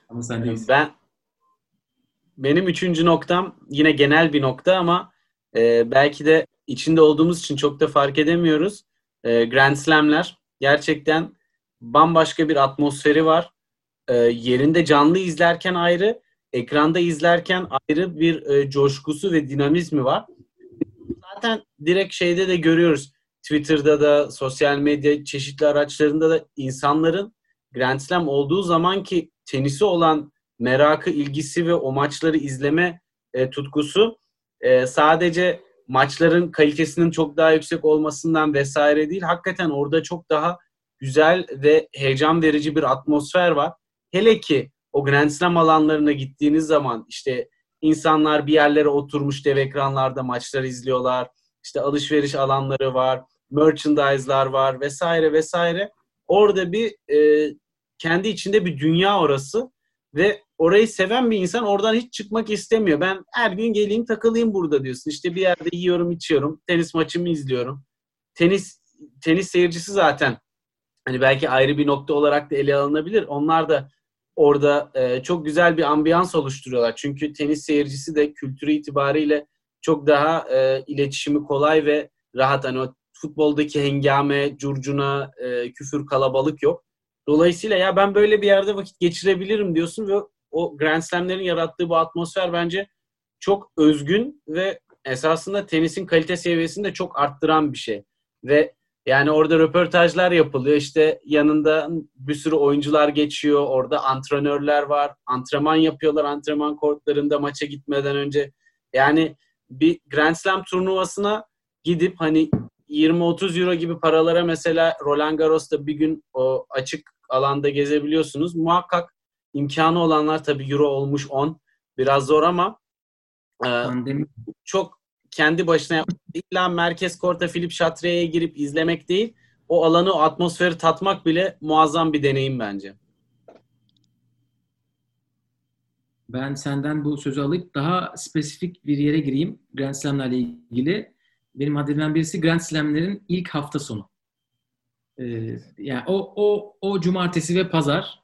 [SPEAKER 3] ama sen değilsin. Ben benim üçüncü noktam yine genel bir nokta ama e, belki de içinde olduğumuz için çok da fark edemiyoruz. E, Grand Slam'ler gerçekten bambaşka bir atmosferi var. E, yerinde canlı izlerken ayrı, ekranda izlerken ayrı bir e, coşkusu ve dinamizmi var. Zaten direkt şeyde de görüyoruz. Twitter'da da, sosyal medya çeşitli araçlarında da insanların Grand Slam olduğu zaman ki tenisi olan merakı, ilgisi ve o maçları izleme e, tutkusu e, sadece maçların kalitesinin çok daha yüksek olmasından vesaire değil. Hakikaten orada çok daha güzel ve heyecan verici bir atmosfer var. Hele ki o Grand Slam alanlarına gittiğiniz zaman işte insanlar bir yerlere oturmuş dev ekranlarda maçları izliyorlar. İşte alışveriş alanları var, merchandise'lar var vesaire vesaire. Orada bir e, kendi içinde bir dünya orası ve orayı seven bir insan oradan hiç çıkmak istemiyor. Ben her gün geleyim takılayım burada diyorsun. İşte bir yerde yiyorum içiyorum. Tenis maçımı izliyorum. Tenis tenis seyircisi zaten hani belki ayrı bir nokta olarak da ele alınabilir. Onlar da orada e, çok güzel bir ambiyans oluşturuyorlar. Çünkü tenis seyircisi de kültürü itibariyle çok daha e, iletişimi kolay ve rahat. Hani o futboldaki hengame, curcuna, e, küfür, kalabalık yok. Dolayısıyla ya ben böyle bir yerde vakit geçirebilirim diyorsun ve o Grand Slam'lerin yarattığı bu atmosfer bence çok özgün ve esasında tenisin kalite seviyesini de çok arttıran bir şey. Ve yani orada röportajlar yapılıyor. İşte yanında bir sürü oyuncular geçiyor. Orada antrenörler var. Antrenman yapıyorlar antrenman kortlarında maça gitmeden önce. Yani bir Grand Slam turnuvasına gidip hani 20-30 euro gibi paralara mesela Roland Garros'ta bir gün o açık alanda gezebiliyorsunuz. Muhakkak imkanı olanlar tabii euro olmuş 10 biraz zor ama e, çok kendi başına illa merkez korta Philip Chatre'ye girip izlemek değil o alanı o atmosferi tatmak bile muazzam bir deneyim bence.
[SPEAKER 2] Ben senden bu sözü alıp daha spesifik bir yere gireyim Grand Slam'larla ilgili. Benim hadlerimden birisi Grand Slam'lerin ilk hafta sonu. Ee, yani o, o, o cumartesi ve pazar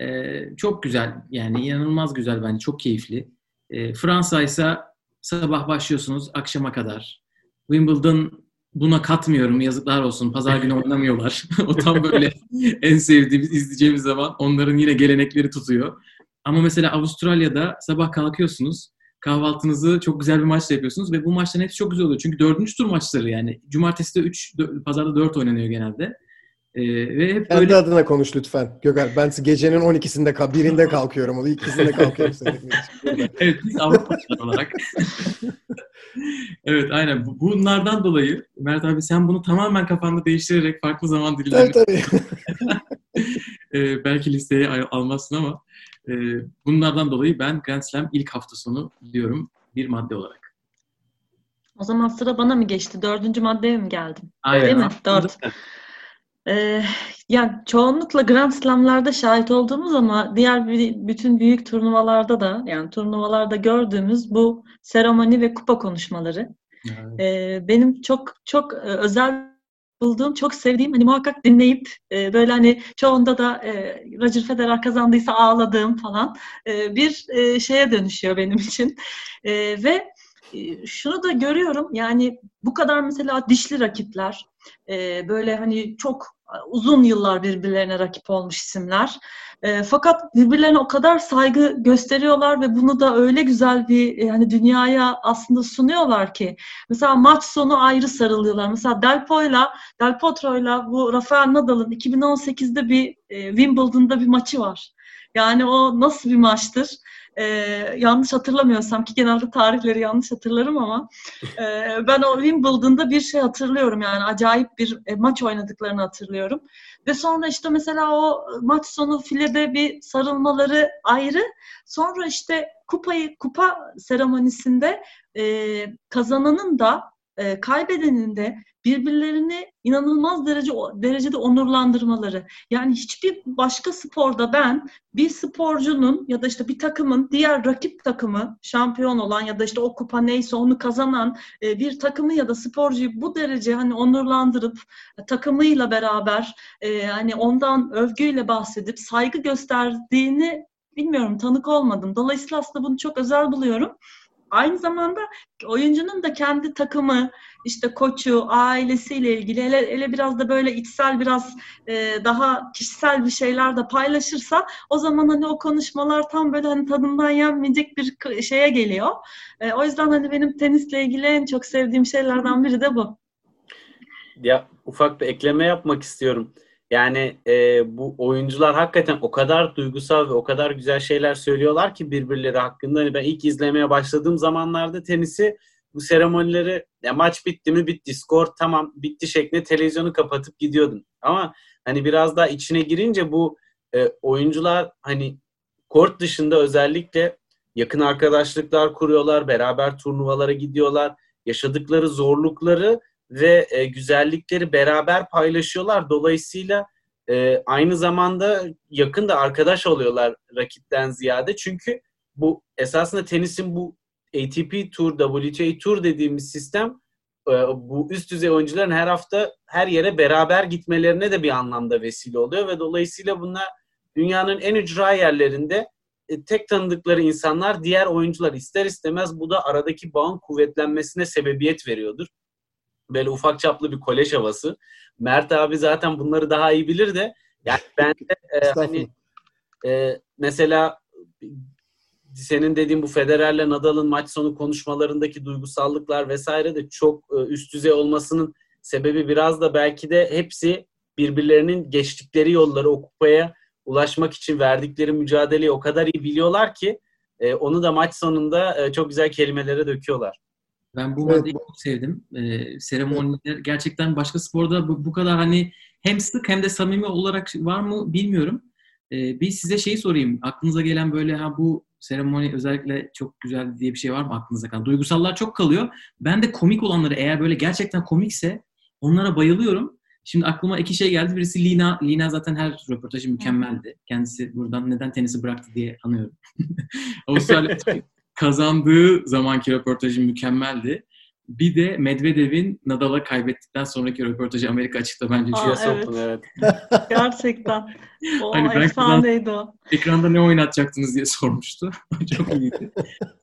[SPEAKER 2] e, çok güzel. Yani inanılmaz güzel bence. Çok keyifli. E, Fransa ise sabah başlıyorsunuz akşama kadar. Wimbledon buna katmıyorum. Yazıklar olsun. Pazar günü oynamıyorlar. o tam böyle en sevdiğimiz, izleyeceğimiz zaman onların yine gelenekleri tutuyor. Ama mesela Avustralya'da sabah kalkıyorsunuz. Kahvaltınızı çok güzel bir maçla yapıyorsunuz ve bu maçların hepsi çok güzel oluyor. Çünkü dördüncü tur maçları yani. Cumartesi de 3, pazarda 4 oynanıyor genelde. Ee, ve hep
[SPEAKER 4] Kendi
[SPEAKER 2] böyle...
[SPEAKER 4] adına konuş lütfen. Gökhan ben gecenin 12'sinde kal birinde kalkıyorum. O ikisinde kalkıyorum.
[SPEAKER 2] evet biz Avrupalılar olarak. evet aynen. Bunlardan dolayı Mert abi sen bunu tamamen kafanda değiştirerek farklı zaman dilimlerinde
[SPEAKER 4] tabii, tabii.
[SPEAKER 2] ee, belki listeye almazsın ama e, bunlardan dolayı ben Grand Slam ilk hafta sonu diyorum bir madde olarak.
[SPEAKER 5] O zaman sıra bana mı geçti? Dördüncü maddeye mi geldim?
[SPEAKER 2] Aynen.
[SPEAKER 5] Değil mi? Dört. Ee, yani çoğunlukla Grand Slam'larda şahit olduğumuz ama diğer bütün büyük turnuvalarda da yani turnuvalarda gördüğümüz bu seremoni ve kupa konuşmaları. Evet. Ee, benim çok çok e, özel bulduğum, çok sevdiğim, hani muhakkak dinleyip e, böyle hani çoğunda da e, Roger Federer kazandıysa ağladığım falan e, bir e, şeye dönüşüyor benim için. E, ve e, şunu da görüyorum yani bu kadar mesela dişli rakipler, e, böyle hani çok uzun yıllar birbirlerine rakip olmuş isimler. E, fakat birbirlerine o kadar saygı gösteriyorlar ve bunu da öyle güzel bir yani dünyaya aslında sunuyorlar ki. Mesela maç sonu ayrı sarılıyorlar. Mesela Del Po'yla, Del Potro'yla bu Rafael Nadal'ın 2018'de bir e, Wimbledon'da bir maçı var. Yani o nasıl bir maçtır? E, yanlış hatırlamıyorsam ki genelde tarihleri yanlış hatırlarım ama e, ben o Wimbledon'da bir şey hatırlıyorum yani acayip bir e, maç oynadıklarını hatırlıyorum. Ve sonra işte mesela o maç sonu filede bir sarılmaları ayrı. Sonra işte kupayı kupa seremonisinde e, kazananın da e, kaybedenin de birbirlerini inanılmaz derece derecede onurlandırmaları. Yani hiçbir başka sporda ben bir sporcunun ya da işte bir takımın diğer rakip takımı şampiyon olan ya da işte o kupa neyse onu kazanan e, bir takımı ya da sporcuyu bu derece hani onurlandırıp e, takımıyla beraber e, hani ondan övgüyle bahsedip saygı gösterdiğini bilmiyorum tanık olmadım. Dolayısıyla aslında bunu çok özel buluyorum. Aynı zamanda oyuncunun da kendi takımı, işte koçu, ailesiyle ilgili hele, hele biraz da böyle içsel biraz e, daha kişisel bir şeyler de paylaşırsa o zaman hani o konuşmalar tam böyle hani tadından yenmeyecek bir şeye geliyor. E, o yüzden hani benim tenisle ilgili en çok sevdiğim şeylerden biri de bu.
[SPEAKER 3] Ya ufak bir ekleme yapmak istiyorum. Yani e, bu oyuncular hakikaten o kadar duygusal ve o kadar güzel şeyler söylüyorlar ki birbirleri hakkında. Hani ben ilk izlemeye başladığım zamanlarda tenisi bu seremonileri ya maç bitti mi? Bitti. Skor tamam. Bitti. şeklinde televizyonu kapatıp gidiyordum. Ama hani biraz daha içine girince bu e, oyuncular hani kort dışında özellikle yakın arkadaşlıklar kuruyorlar, beraber turnuvalara gidiyorlar, yaşadıkları zorlukları ve e, güzellikleri beraber paylaşıyorlar. Dolayısıyla e, aynı zamanda yakın da arkadaş oluyorlar rakipten ziyade. Çünkü bu esasında tenisin bu ATP Tour, WTA Tour dediğimiz sistem e, bu üst düzey oyuncuların her hafta her yere beraber gitmelerine de bir anlamda vesile oluyor ve dolayısıyla bunlar dünyanın en ücra yerlerinde e, tek tanıdıkları insanlar diğer oyuncular ister istemez bu da aradaki bağın kuvvetlenmesine sebebiyet veriyordur böyle ufak çaplı bir kolej havası. Mert abi zaten bunları daha iyi bilir de yani ben de e, hani e, mesela senin dediğin bu Federer'le Nadal'ın maç sonu konuşmalarındaki duygusallıklar vesaire de çok e, üst düzey olmasının sebebi biraz da belki de hepsi birbirlerinin geçtikleri yolları o kupaya ulaşmak için verdikleri mücadeleyi o kadar iyi biliyorlar ki e, onu da maç sonunda e, çok güzel kelimelere döküyorlar.
[SPEAKER 2] Ben bu evet. maddeyi çok sevdim. Ee, seremoniler evet. gerçekten başka sporda bu, bu kadar hani hem sık hem de samimi olarak var mı bilmiyorum. Ee, bir size şeyi sorayım. Aklınıza gelen böyle ha bu seremoni özellikle çok güzel diye bir şey var mı aklınıza kalan? Duygusallar çok kalıyor. Ben de komik olanları eğer böyle gerçekten komikse onlara bayılıyorum. Şimdi aklıma iki şey geldi. Birisi Lina. Lina zaten her röportajı mükemmeldi. Kendisi buradan neden tenisi bıraktı diye anıyorum. Avustralya kazandığı zamanki röportajı mükemmeldi. Bir de Medvedev'in Nadal'a kaybettikten sonraki röportajı Amerika açıkta bence
[SPEAKER 5] Aa, evet. evet. Gerçekten. O
[SPEAKER 2] hani
[SPEAKER 5] efsaneydi o.
[SPEAKER 2] Ekranda ne oynatacaktınız diye sormuştu. Çok iyiydi.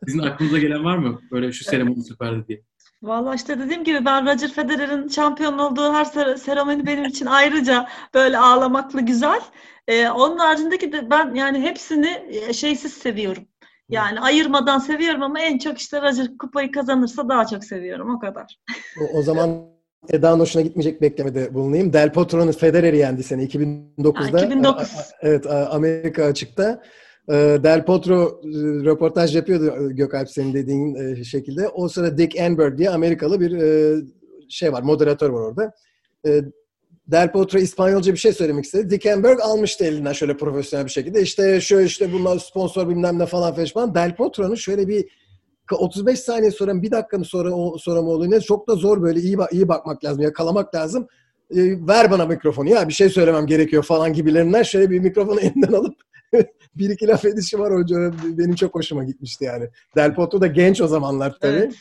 [SPEAKER 2] Sizin aklınıza gelen var mı? Böyle şu seremoni süperdi diye.
[SPEAKER 5] Vallahi işte dediğim gibi ben Roger Federer'in şampiyon olduğu her seremoni benim için ayrıca böyle ağlamaklı güzel. Ee, onun haricindeki de ben yani hepsini e, şeysiz seviyorum. Yani ayırmadan seviyorum ama en çok işte Roger kupayı kazanırsa daha çok seviyorum o kadar.
[SPEAKER 4] O, o zaman Eda'nın hoşuna gitmeyecek beklemede bulunayım. Del Potro'nun Federer'i yendi seni 2009'da.
[SPEAKER 5] Ha, 2009.
[SPEAKER 4] Evet Amerika açıkta. Ee, Del Potro e, röportaj yapıyordu e, Gökalp senin dediğin e, şekilde. O sırada Dick Enberg diye Amerikalı bir şey var, moderatör var orada. Del Potro İspanyolca bir şey söylemek istedi. Dick Enberg almıştı elinden şöyle profesyonel bir şekilde. İşte şöyle işte bunlar sponsor bilmem ne falan falan. Del Potro'nun şöyle bir 35 saniye sonra bir dakika mı sonra sonra mı oluyor ne çok da zor böyle iyi iyi bakmak lazım yakalamak lazım. E, ver bana mikrofonu ya bir şey söylemem gerekiyor falan gibilerinden şöyle bir mikrofonu elinden alıp bir iki laf edişi var hoca. Benim çok hoşuma gitmişti yani. Del Potro da genç o zamanlar tabii. Evet.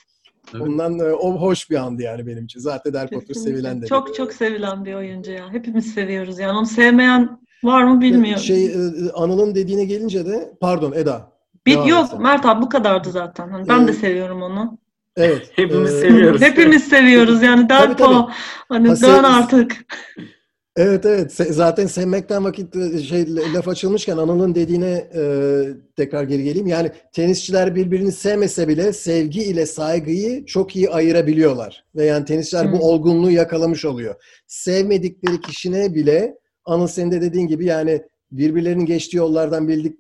[SPEAKER 4] Ondan e, o hoş bir andı yani benim için. Zaten Del Potro sevilen de.
[SPEAKER 5] Çok çok sevilen bir oyuncu ya. Hepimiz seviyoruz yani. Onu sevmeyen var mı bilmiyorum.
[SPEAKER 4] Şey e, Anıl'ın dediğine gelince de pardon Eda.
[SPEAKER 5] Bir, yok etsen. Mert abi bu kadardı zaten. Hani ben ee, de seviyorum onu.
[SPEAKER 4] Evet.
[SPEAKER 3] Hepimiz e, seviyoruz.
[SPEAKER 5] Hepimiz seviyoruz yani. Del Potro. Hani ha, dön artık.
[SPEAKER 4] Evet evet. Zaten sevmekten vakit e, şey laf açılmışken Anıl'ın dediğine e, tekrar geri geleyim. Yani tenisçiler birbirini sevmese bile sevgi ile saygıyı çok iyi ayırabiliyorlar. Ve yani tenisçiler hmm. bu olgunluğu yakalamış oluyor. Sevmedikleri kişine bile Anıl senin de dediğin gibi yani birbirlerinin geçtiği yollardan bildik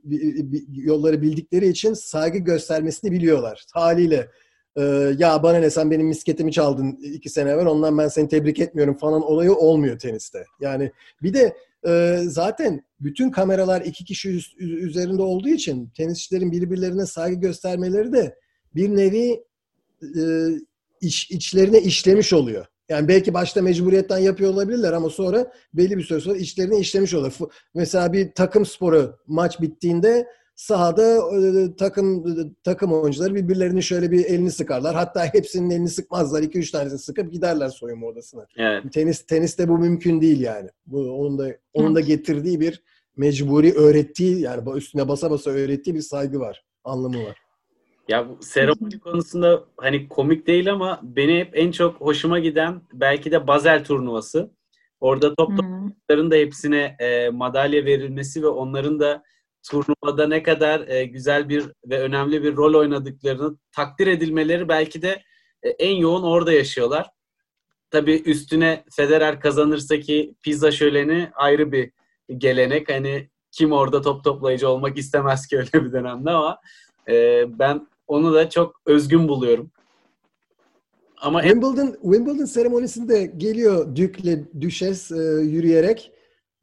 [SPEAKER 4] yolları bildikleri için saygı göstermesini biliyorlar. Haliyle ee, ya bana ne sen benim misketimi çaldın iki sene evvel ondan ben seni tebrik etmiyorum falan olayı olmuyor teniste. Yani bir de e, zaten bütün kameralar iki kişi üzerinde olduğu için tenisçilerin birbirlerine saygı göstermeleri de bir nevi e, iç, içlerine işlemiş oluyor. Yani belki başta mecburiyetten yapıyor olabilirler ama sonra belli bir süre sonra içlerine işlemiş oluyor. Mesela bir takım sporu maç bittiğinde sahada e, takım e, takım oyuncuları birbirlerini şöyle bir elini sıkarlar. Hatta hepsinin elini sıkmazlar. 2-3 tanesini sıkıp giderler soyunma odasına. Evet. Tenis teniste bu mümkün değil yani. Bu onun da onun da getirdiği bir mecburi öğrettiği yani üstüne basa basa öğrettiği bir saygı var. Anlamı var.
[SPEAKER 3] Ya bu seremoni konusunda hani komik değil ama beni hep en çok hoşuma giden belki de Basel turnuvası. Orada top topların da hepsine e, madalya verilmesi ve onların da turnuvada ne kadar e, güzel bir ve önemli bir rol oynadıklarını takdir edilmeleri belki de e, en yoğun orada yaşıyorlar. Tabii üstüne Federer kazanırsa ki pizza şöleni ayrı bir gelenek. Hani kim orada top toplayıcı olmak istemez ki öyle bir dönemde ama e, ben onu da çok özgün buluyorum.
[SPEAKER 4] Ama Wimbledon Wimbledon seremonisinde geliyor Dük'le Düşes e, yürüyerek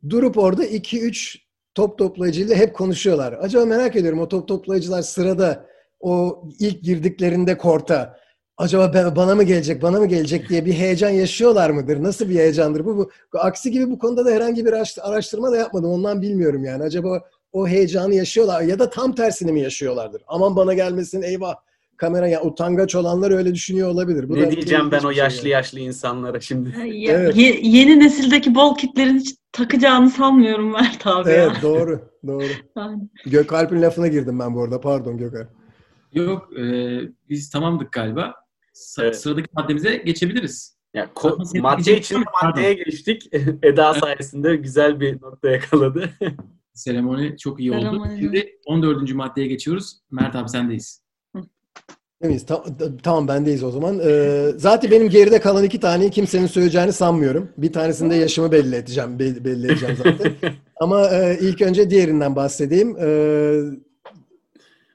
[SPEAKER 4] durup orada 2-3 top toplayıcıyla hep konuşuyorlar. Acaba merak ediyorum o top toplayıcılar sırada o ilk girdiklerinde korta acaba ben, bana mı gelecek, bana mı gelecek diye bir heyecan yaşıyorlar mıdır? Nasıl bir heyecandır bu? bu? Aksi gibi bu konuda da herhangi bir araştırma da yapmadım. Ondan bilmiyorum yani. Acaba o heyecanı yaşıyorlar ya da tam tersini mi yaşıyorlardır? Aman bana gelmesin eyvah kamera ya utangaç olanlar öyle düşünüyor olabilir.
[SPEAKER 3] Bu ne diyeceğim ben o yaşlı şey yaşlı insanlara şimdi.
[SPEAKER 5] Ya, evet. ye, yeni nesildeki bol kitlerin hiç takacağını sanmıyorum Mert abi
[SPEAKER 4] Evet ya. doğru doğru. Gökalp'in lafına girdim ben bu arada pardon Gökalp.
[SPEAKER 2] Yok e, biz tamamdık galiba. S- evet. Sıradaki maddemize geçebiliriz.
[SPEAKER 3] Ya, ko- madde için maddeye geçtik. Eda sayesinde güzel bir nokta yakaladı.
[SPEAKER 2] Seremoni çok iyi oldu. Şimdi 14. maddeye geçiyoruz. Mert abi sendeyiz.
[SPEAKER 4] Demeyiz. Ta- tamam bendeyiz o zaman. Ee, zaten benim geride kalan iki taneyi kimsenin söyleyeceğini sanmıyorum. Bir tanesinde yaşımı belli edeceğim, belli, belli edeceğim zaten. Ama e, ilk önce diğerinden bahsedeyim. Ee,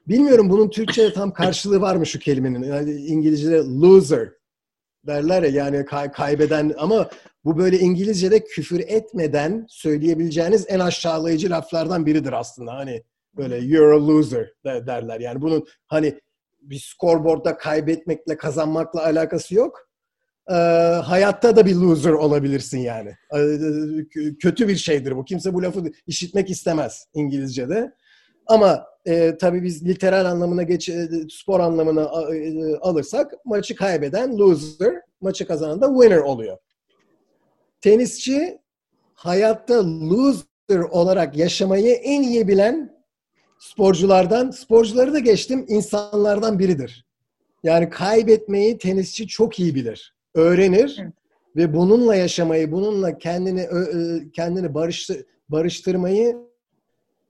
[SPEAKER 4] bilmiyorum bunun Türkçe'de tam karşılığı var mı şu kelimenin? Yani İngilizce'de loser derler ya yani kay- kaybeden ama bu böyle İngilizce'de küfür etmeden söyleyebileceğiniz en aşağılayıcı laflardan biridir aslında. Hani böyle you're a loser derler. Yani bunun hani bir scoreboardda kaybetmekle kazanmakla alakası yok. Ee, hayatta da bir loser olabilirsin yani. Ee, kötü bir şeydir bu. Kimse bu lafı işitmek istemez İngilizce'de. Ama e, tabii biz literal anlamına geç, e, spor anlamına e, alırsak maçı kaybeden loser, maçı kazanan da winner oluyor. Tenisçi hayatta loser olarak yaşamayı en iyi bilen sporculardan, sporcuları da geçtim, insanlardan biridir. Yani kaybetmeyi tenisçi çok iyi bilir. Öğrenir
[SPEAKER 5] Evet.
[SPEAKER 4] ve bununla yaşamayı, bununla kendini kendini barıştı, barıştırmayı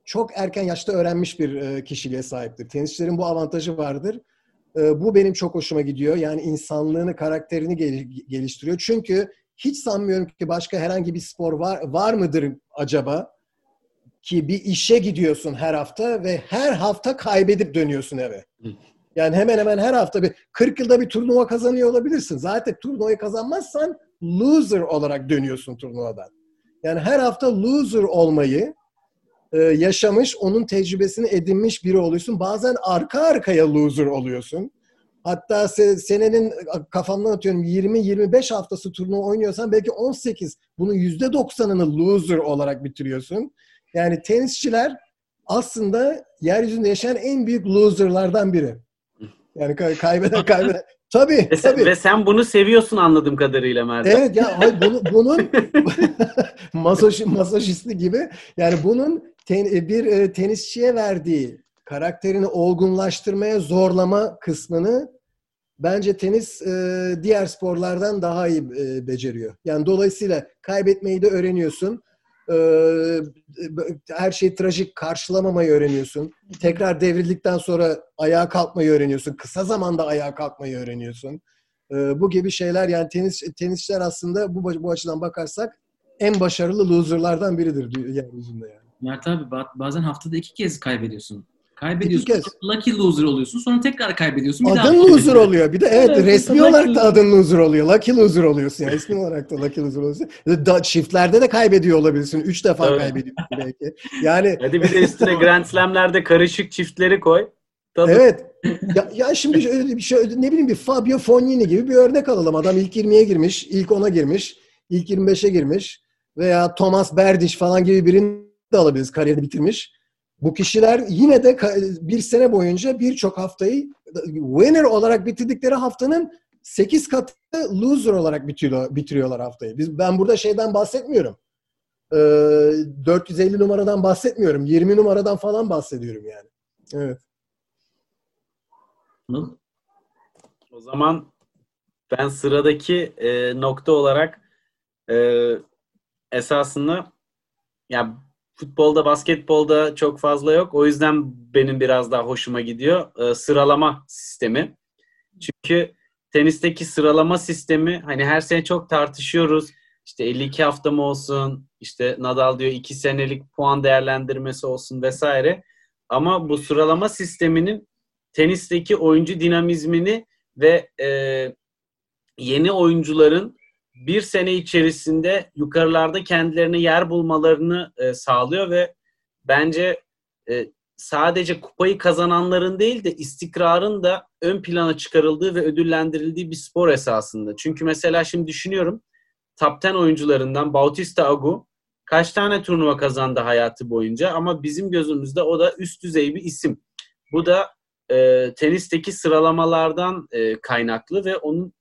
[SPEAKER 4] çok erken yaşta öğrenmiş bir kişiliğe sahiptir. Tenisçilerin bu avantajı vardır. Bu benim çok hoşuma gidiyor. Yani insanlığını, karakterini geliştiriyor. Çünkü hiç sanmıyorum ki başka herhangi bir spor var, var mıdır acaba? Ki bir işe gidiyorsun her hafta ve her hafta kaybedip dönüyorsun eve. Yani hemen hemen her hafta bir 40 yılda bir turnuva kazanıyor olabilirsin. Zaten turnuvayı kazanmazsan loser olarak dönüyorsun turnuvadan. Yani her hafta loser olmayı e, yaşamış, onun tecrübesini edinmiş biri oluyorsun. Bazen arka arkaya loser oluyorsun. Hatta se, senenin kafamdan atıyorum 20-25 haftası turnuva oynuyorsan belki 18 bunun %90'ını loser olarak bitiriyorsun. Yani tenisçiler aslında yeryüzünde yaşayan en büyük loserlardan biri. Yani kay- kaybeden kaybeden. Tabii,
[SPEAKER 3] ve, sen,
[SPEAKER 4] tabii.
[SPEAKER 3] ve sen bunu seviyorsun anladığım kadarıyla Mert.
[SPEAKER 4] Evet ya hayır, bunu, bunun masoş, masoşisti gibi yani bunun ten, bir e, tenisçiye verdiği karakterini olgunlaştırmaya zorlama kısmını bence tenis e, diğer sporlardan daha iyi e, beceriyor. Yani dolayısıyla kaybetmeyi de öğreniyorsun. E, her şeyi trajik karşılamamayı öğreniyorsun. Tekrar devrildikten sonra ayağa kalkmayı öğreniyorsun. Kısa zamanda ayağa kalkmayı öğreniyorsun. E, bu gibi şeyler yani tenis tenisçiler aslında bu bu açıdan bakarsak en başarılı loserlardan biridir yeryüzünde yani.
[SPEAKER 2] Mert abi bazen haftada iki kez kaybediyorsun. Kaybediyorsun. İki kez. Lucky loser oluyorsun. Sonra tekrar kaybediyorsun.
[SPEAKER 4] Bir adın daha loser oluyor. Bir de evet, evet resmi olarak da adın loser oluyor. Lucky loser oluyorsun. Yani ismi olarak da lucky loser oluyorsun. Da, çiftlerde de kaybediyor olabilirsin. Üç defa evet. kaybediyorsun belki. Yani
[SPEAKER 3] Hadi bir de üstüne Grand Slam'lerde karışık çiftleri koy.
[SPEAKER 4] Tabii. Evet. Ya, ya şimdi şöyle şey ne bileyim bir Fabio Fognini gibi bir örnek alalım. Adam ilk 20'ye girmiş, ilk 10'a girmiş, ilk 25'e girmiş veya Thomas Berdych falan gibi birini de alabiliriz kariyerini bitirmiş. Bu kişiler yine de bir sene boyunca birçok haftayı winner olarak bitirdikleri haftanın 8 katı loser olarak bitiriyor, bitiriyorlar haftayı. Biz, ben burada şeyden bahsetmiyorum. Ee, 450 numaradan bahsetmiyorum. 20 numaradan falan bahsediyorum yani. Evet.
[SPEAKER 3] O zaman ben sıradaki e, nokta olarak e, esasında ya futbolda, basketbolda çok fazla yok. O yüzden benim biraz daha hoşuma gidiyor. E, sıralama sistemi. Çünkü tenisteki sıralama sistemi hani her sene çok tartışıyoruz. İşte 52 hafta mı olsun, işte Nadal diyor 2 senelik puan değerlendirmesi olsun vesaire. Ama bu sıralama sisteminin tenisteki oyuncu dinamizmini ve e, yeni oyuncuların bir sene içerisinde yukarılarda kendilerine yer bulmalarını e, sağlıyor ve bence e, sadece kupayı kazananların değil de istikrarın da ön plana çıkarıldığı ve ödüllendirildiği bir spor esasında. Çünkü mesela şimdi düşünüyorum top 10 oyuncularından Bautista Agu kaç tane turnuva kazandı hayatı boyunca ama bizim gözümüzde o da üst düzey bir isim. Bu da e, tenisteki sıralamalardan e, kaynaklı ve onun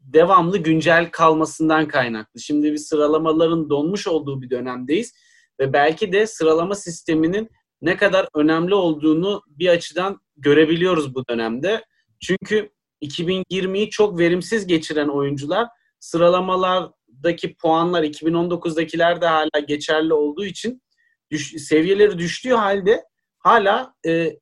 [SPEAKER 3] devamlı güncel kalmasından kaynaklı. Şimdi bir sıralamaların donmuş olduğu bir dönemdeyiz ve belki de sıralama sisteminin ne kadar önemli olduğunu bir açıdan görebiliyoruz bu dönemde. Çünkü 2020'yi çok verimsiz geçiren oyuncular sıralamalardaki puanlar 2019'dakiler de hala geçerli olduğu için düş, seviyeleri düştüğü halde hala e,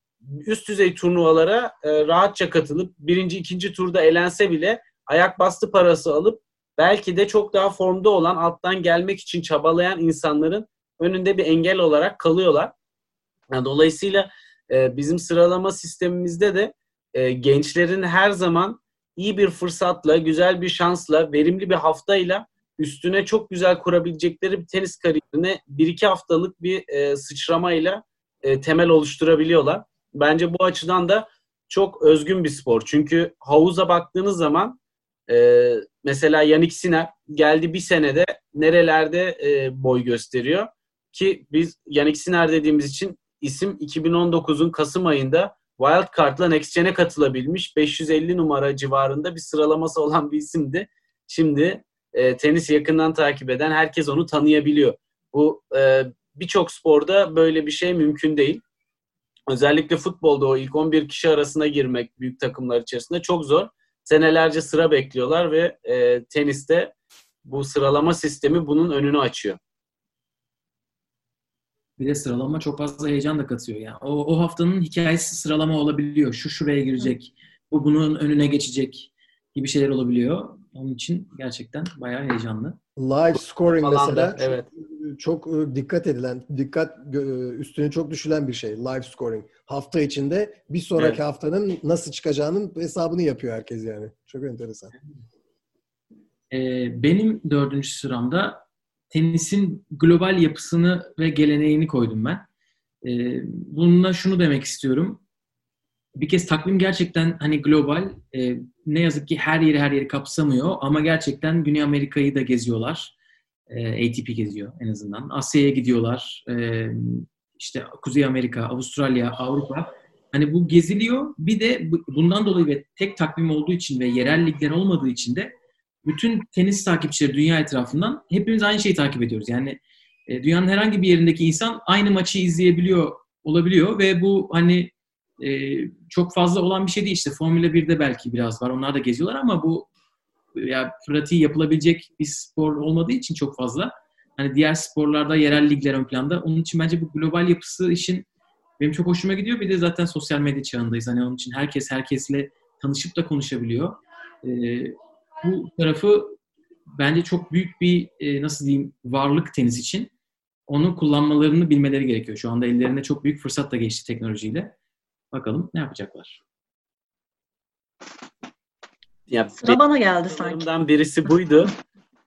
[SPEAKER 3] üst düzey turnuvalara e, rahatça katılıp birinci, ikinci turda elense bile ayak bastı parası alıp belki de çok daha formda olan alttan gelmek için çabalayan insanların önünde bir engel olarak kalıyorlar. Dolayısıyla e, bizim sıralama sistemimizde de e, gençlerin her zaman iyi bir fırsatla, güzel bir şansla, verimli bir haftayla üstüne çok güzel kurabilecekleri bir tenis kariyerine bir iki haftalık bir e, sıçramayla temel oluşturabiliyorlar. Bence bu açıdan da çok özgün bir spor. Çünkü havuza baktığınız zaman e, mesela Yannick Sinner geldi bir senede nerelerde e, boy gösteriyor ki biz Yannick Sinner dediğimiz için isim 2019'un Kasım ayında Wild Card'la Next Gen'e katılabilmiş 550 numara civarında bir sıralaması olan bir isimdi. Şimdi e, tenisi yakından takip eden herkes onu tanıyabiliyor. Bu e, birçok sporda böyle bir şey mümkün değil. özellikle futbolda o ilk 11 kişi arasına girmek büyük takımlar içerisinde çok zor. Senelerce sıra bekliyorlar ve e, teniste bu sıralama sistemi bunun önünü açıyor.
[SPEAKER 2] Bir de sıralama çok fazla heyecan da katıyor. Yani o, o haftanın hikayesi sıralama olabiliyor. Şu şuraya girecek, bu bunun önüne geçecek gibi şeyler olabiliyor. Onun için gerçekten bayağı heyecanlı.
[SPEAKER 4] Live scoring
[SPEAKER 3] Falan
[SPEAKER 4] mesela
[SPEAKER 3] da, evet.
[SPEAKER 4] Çok e, dikkat edilen, dikkat gö- üstüne çok düşülen bir şey. Live scoring. Hafta içinde bir sonraki
[SPEAKER 3] Evet.
[SPEAKER 4] haftanın nasıl çıkacağının hesabını yapıyor herkes yani. Çok enteresan.
[SPEAKER 2] Ee, benim dördüncü sıramda tenisin global yapısını ve geleneğini koydum ben. Ee, bununla şunu demek istiyorum. Bir kez takvim gerçekten hani global. Ee, ne yazık ki her yeri her yeri kapsamıyor ama gerçekten Güney Amerika'yı da geziyorlar. Ee, ATP geziyor en azından. Asya'ya gidiyorlar. Ee, işte Kuzey Amerika, Avustralya, Avrupa. Hani bu geziliyor. Bir de bu- bundan dolayı ve tek takvim olduğu için ve yerel ligler olmadığı için de bütün tenis takipçileri dünya etrafından hepimiz aynı şeyi takip ediyoruz. Yani e, dünyanın herhangi bir yerindeki insan aynı maçı izleyebiliyor olabiliyor ve bu hani e, çok fazla olan bir şey değil. İşte Formula 1'de belki biraz var. Onlar da geziyorlar ama bu ya pratiği yapılabilecek bir spor olmadığı için çok fazla. Hani diğer sporlarda yerel ligler ön planda. Onun için bence bu global yapısı işin benim çok hoşuma gidiyor. Bir de zaten sosyal medya çağındayız. Hani onun için herkes herkesle tanışıp da konuşabiliyor. E, bu tarafı bence çok büyük bir e, nasıl diyeyim varlık tenis için. Onu kullanmalarını bilmeleri gerekiyor. Şu anda ellerine çok büyük fırsat da geçti teknolojiyle. Bakalım ne yapacaklar.
[SPEAKER 3] Ya,
[SPEAKER 5] Sıra bana geldi sanki.
[SPEAKER 3] Birisi buydu.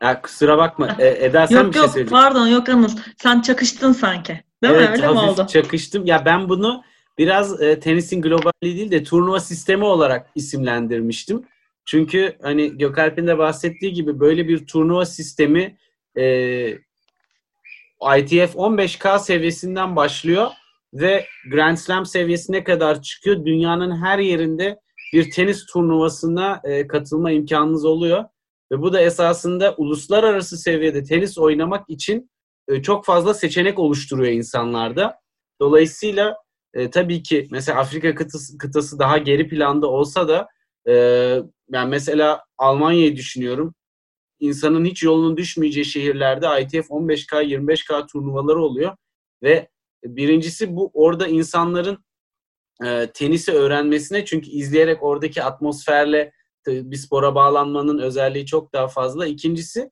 [SPEAKER 3] Ya, kusura bakma. E, Eda sen
[SPEAKER 5] Yok
[SPEAKER 3] bir şey
[SPEAKER 5] yok
[SPEAKER 3] söyleyeceksin.
[SPEAKER 5] pardon yok Anıl. Sen çakıştın sanki. Değil
[SPEAKER 3] evet,
[SPEAKER 5] mi? Öyle mi oldu?
[SPEAKER 3] çakıştım. Ya ben bunu biraz e, tenisin globalliği değil de turnuva sistemi olarak isimlendirmiştim. Çünkü hani Gökalp'in de bahsettiği gibi böyle bir turnuva sistemi e, ITF 15K seviyesinden başlıyor ve Grand Slam seviyesine kadar çıkıyor. Dünyanın her yerinde bir tenis turnuvasına e, katılma imkanınız oluyor. Ve bu da esasında uluslararası seviyede tenis oynamak için e, çok fazla seçenek oluşturuyor insanlarda. Dolayısıyla e, tabii ki mesela Afrika kıtası, kıtası daha geri planda olsa da e, yani mesela Almanya'yı düşünüyorum. İnsanın hiç yolunun düşmeyeceği şehirlerde ITF 15K, 25K turnuvaları oluyor ve birincisi bu orada insanların e, tenisi öğrenmesine çünkü izleyerek oradaki atmosferle bir spora bağlanmanın özelliği çok daha fazla. İkincisi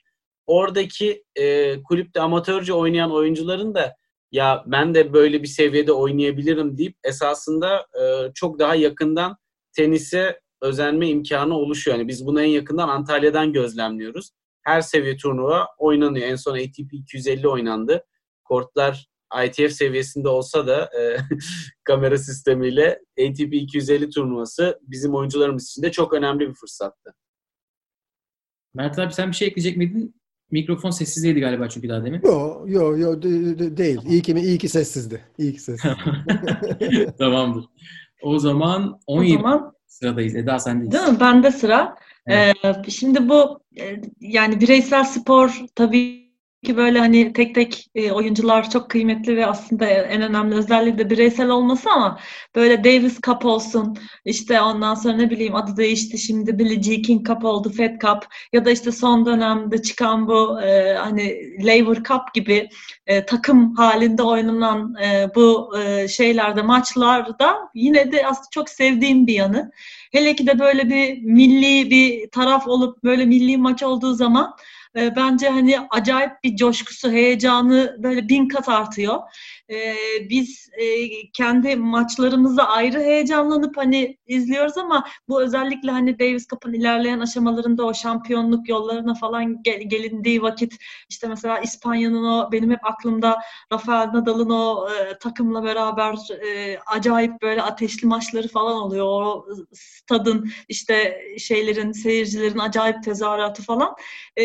[SPEAKER 3] oradaki e, kulüpte amatörce oynayan oyuncuların da ya ben de böyle bir seviyede oynayabilirim deyip esasında e, çok daha yakından tenise özenme imkanı oluşuyor. Yani biz bunu en yakından Antalya'dan gözlemliyoruz. Her seviye turnuva oynanıyor. En son ATP 250 oynandı. Kortlar ITF seviyesinde olsa da e, kamera sistemiyle ATP 250 turnuvası bizim oyuncularımız için de çok önemli bir fırsattı.
[SPEAKER 2] Mert abi sen bir şey ekleyecek miydin? Mikrofon sessizdeydi galiba çünkü daha demin.
[SPEAKER 4] Yo yo yo de- de- değil. İyi ki? İyi ki sessizdi. İyi ki sessizdi.
[SPEAKER 2] Tamamdır. O zaman
[SPEAKER 5] O
[SPEAKER 2] 17
[SPEAKER 5] zaman
[SPEAKER 2] sıradayız. Eda sendeyiz.
[SPEAKER 5] değil mi? Bende sıra.
[SPEAKER 2] Evet.
[SPEAKER 5] Ee, şimdi bu e, yani bireysel spor tabii ki böyle hani tek tek e, oyuncular çok kıymetli ve aslında en önemli özelliği de bireysel olması ama böyle Davis Cup olsun işte ondan sonra ne bileyim adı değişti şimdi Billie Jean King Cup oldu Fed Cup ya da işte son dönemde çıkan bu e, hani Laver Cup gibi e, takım halinde oynanan e, bu e, şeylerde maçlarda yine de aslında çok sevdiğim bir yanı. Hele ki de böyle bir milli bir taraf olup böyle milli maç olduğu zaman e, bence hani acayip bir coşkusu, heyecanı böyle bin kat artıyor. E, biz e, kendi maçlarımızda ayrı heyecanlanıp hani izliyoruz ama bu özellikle hani Davis Cup'ın ilerleyen aşamalarında o şampiyonluk yollarına falan gel- gelindiği vakit işte mesela İspanya'nın o benim hep aklımda Rafael Nadal'ın o e, takımla beraber e, acayip böyle ateşli maçları falan oluyor. O stadın işte şeylerin seyircilerin acayip tezahüratı falan. E,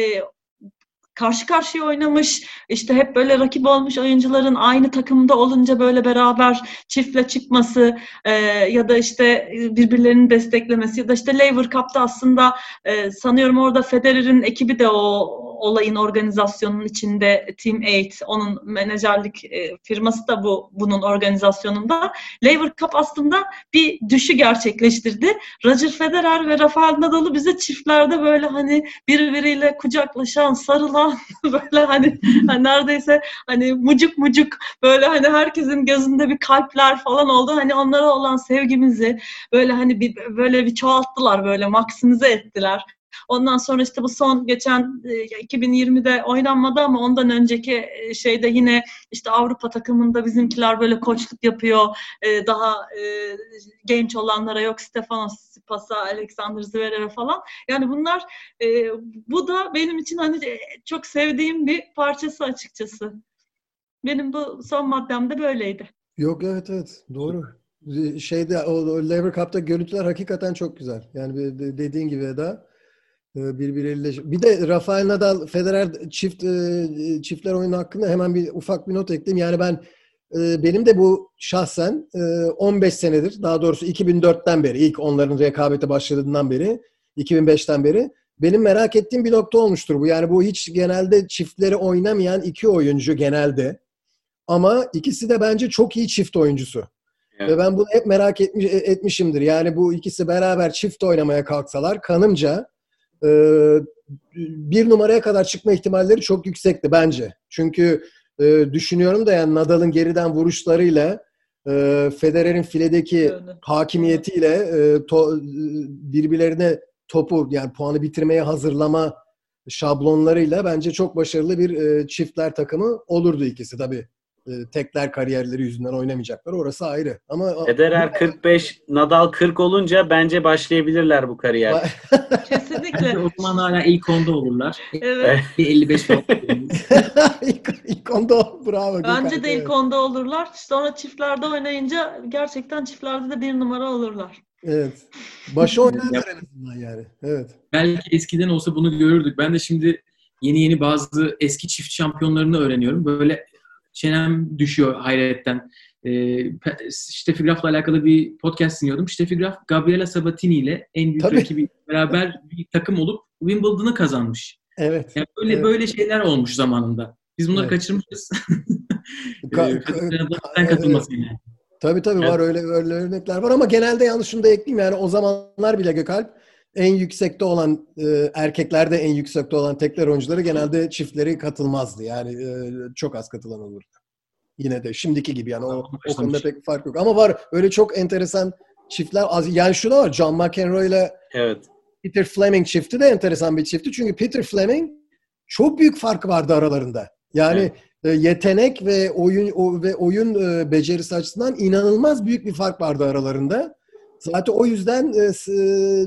[SPEAKER 5] karşı karşıya oynamış, işte hep böyle rakip olmuş oyuncuların aynı takımda olunca böyle beraber çiftle çıkması e, ya da işte birbirlerini desteklemesi ya da işte Laver Cup'ta aslında e, sanıyorum orada Federer'in ekibi de o olayın organizasyonunun içinde Team 8, onun menajerlik e, firması da bu bunun organizasyonunda. Lever Cup aslında bir düşü gerçekleştirdi. Roger Federer ve Rafael Nadal'ı bize çiftlerde böyle hani birbiriyle kucaklaşan, sarılan böyle hani, hani neredeyse hani mucuk mucuk böyle hani herkesin gözünde bir kalpler falan oldu. Hani onlara olan sevgimizi böyle hani bir, böyle bir çoğalttılar böyle maksimize ettiler. Ondan sonra işte bu son geçen 2020'de e, oynanmadı ama ondan önceki e, şeyde yine işte Avrupa takımında bizimkiler böyle koçluk yapıyor. E, daha genç olanlara yok Stefanos Tsitsipas'a, Alexander Zverev'e falan. Yani bunlar bu da benim için hani çok sevdiğim bir parçası açıkçası. Benim bu son maddem de böyleydi.
[SPEAKER 4] Yok evet evet doğru. Şeyde o, o Lever Cup'ta görüntüler hakikaten çok güzel. Yani dediğin gibi Eda birbirleriyle. Bir de Rafael Nadal Federer çift e, çiftler oyunu hakkında hemen bir ufak bir not ekleyeyim. Yani ben e, benim de bu şahsen 15 e, senedir daha doğrusu 2004'ten beri ilk onların rekabete başladığından beri 2005'ten beri benim merak ettiğim bir nokta olmuştur bu. Yani bu hiç genelde çiftleri oynamayan iki oyuncu genelde. Ama ikisi de bence çok iyi çift oyuncusu. Evet. Ve ben bunu hep merak etmiş, etmişimdir. Yani bu ikisi beraber çift oynamaya kalksalar kanımca ee, bir numaraya kadar çıkma ihtimalleri çok yüksekti bence. Çünkü e, düşünüyorum da yani Nadal'ın geriden vuruşlarıyla e, Federer'in filedeki hakimiyetiyle e, to, birbirlerine topu yani puanı bitirmeye hazırlama şablonlarıyla bence çok başarılı bir e, çiftler takımı olurdu ikisi tabii. E, tekler kariyerleri yüzünden oynamayacaklar. Orası ayrı. Ama
[SPEAKER 3] Federer 45, Nadal 40 olunca bence başlayabilirler bu kariyer.
[SPEAKER 5] Kesinlikle.
[SPEAKER 2] o zaman hala ilk onda olurlar.
[SPEAKER 5] Evet.
[SPEAKER 2] Bir 55 falan.
[SPEAKER 4] ilk, ilk onda bravo.
[SPEAKER 5] Bence de ilk onda olurlar. Sonra çiftlerde oynayınca gerçekten çiftlerde de bir numara olurlar.
[SPEAKER 4] Evet. Başı oynarlar en azından yani. Evet.
[SPEAKER 2] Belki eskiden olsa bunu görürdük. Ben de şimdi yeni yeni bazı eski çift şampiyonlarını öğreniyorum. Böyle çenem düşüyor hayretten. E, Steffi Graf'la alakalı bir podcast dinliyordum. Steffi Graf, Gabriela Sabatini ile en büyük Tabii. rakibi beraber bir takım olup Wimbledon'ı kazanmış.
[SPEAKER 4] Evet.
[SPEAKER 2] Yani böyle
[SPEAKER 4] evet.
[SPEAKER 2] böyle şeyler olmuş zamanında. Biz bunları evet. kaçırmışız. Ka- ka- katılmasıyla. Evet.
[SPEAKER 4] Tabii tabii evet. var öyle öyle örnekler var ama genelde yanlış şunu da ekleyeyim yani o zamanlar bile Gökalp en yüksekte olan e, erkeklerde en yüksekte olan tekler oyuncuları genelde çiftleri katılmazdı. Yani e, çok az katılan olurdu. Yine de şimdiki gibi yani o, o konuda pek fark yok. Ama var öyle çok enteresan çiftler az yani şu da var John McEnroe ile
[SPEAKER 3] evet.
[SPEAKER 4] Peter Fleming çifti de enteresan bir çifti. Çünkü Peter Fleming çok büyük fark vardı aralarında. Yani evet. e, yetenek ve oyun ve oyun e, becerisi açısından inanılmaz büyük bir fark vardı aralarında. Zaten o yüzden e,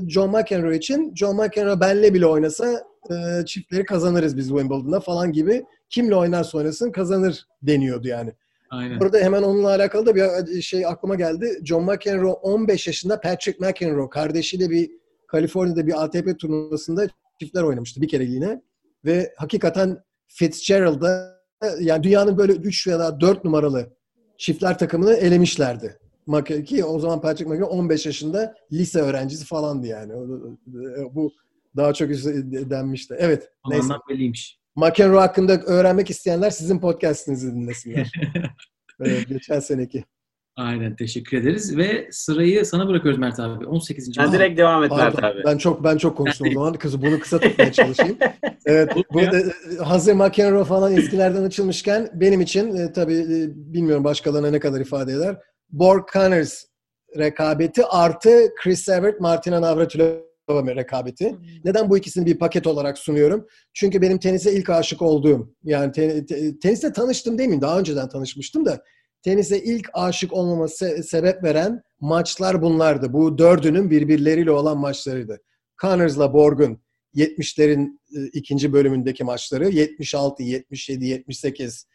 [SPEAKER 4] John McEnroe için John McEnroe benle bile oynasa e, çiftleri kazanırız biz Wimbledon'da falan gibi. Kimle oynarsa oynasın kazanır deniyordu yani.
[SPEAKER 2] Aynen.
[SPEAKER 4] Burada hemen onunla alakalı da bir şey aklıma geldi. John McEnroe 15 yaşında Patrick McEnroe kardeşiyle bir Kaliforniya'da bir ATP turnuvasında çiftler oynamıştı bir kereliğine. Ve hakikaten Fitzgerald'da yani dünyanın böyle 3 ya da 4 numaralı çiftler takımını elemişlerdi. McEnroe ki o zaman Patrick McEnroe 15 yaşında lise öğrencisi falandı yani. Bu daha çok denmişti. Evet.
[SPEAKER 2] Neyse. belliymiş.
[SPEAKER 4] McEnroe hakkında öğrenmek isteyenler sizin podcastinizi dinlesinler. evet, geçen seneki.
[SPEAKER 2] Aynen teşekkür ederiz ve sırayı sana bırakıyoruz Mert abi. 18.
[SPEAKER 3] Sen direkt devam et Mert abi.
[SPEAKER 4] Ben çok ben çok konuştum o zaman. Kızı bunu kısa tutmaya çalışayım. evet. Bu, hazır McEnroe falan eskilerden açılmışken benim için e, tabii e, bilmiyorum başkalarına ne kadar ifade eder. Borg Connors rekabeti artı Chris Evert, Martina Navratilova rekabeti. Neden bu ikisini bir paket olarak sunuyorum? Çünkü benim tenise ilk aşık olduğum, yani ten, te, tenisle tanıştım değil mi? Daha önceden tanışmıştım da tenise ilk aşık olmama se- sebep veren maçlar bunlardı. Bu dördünün birbirleriyle olan maçlarıydı. Connors'la Borg'un 70'lerin e, ikinci bölümündeki maçları 76, 77, 78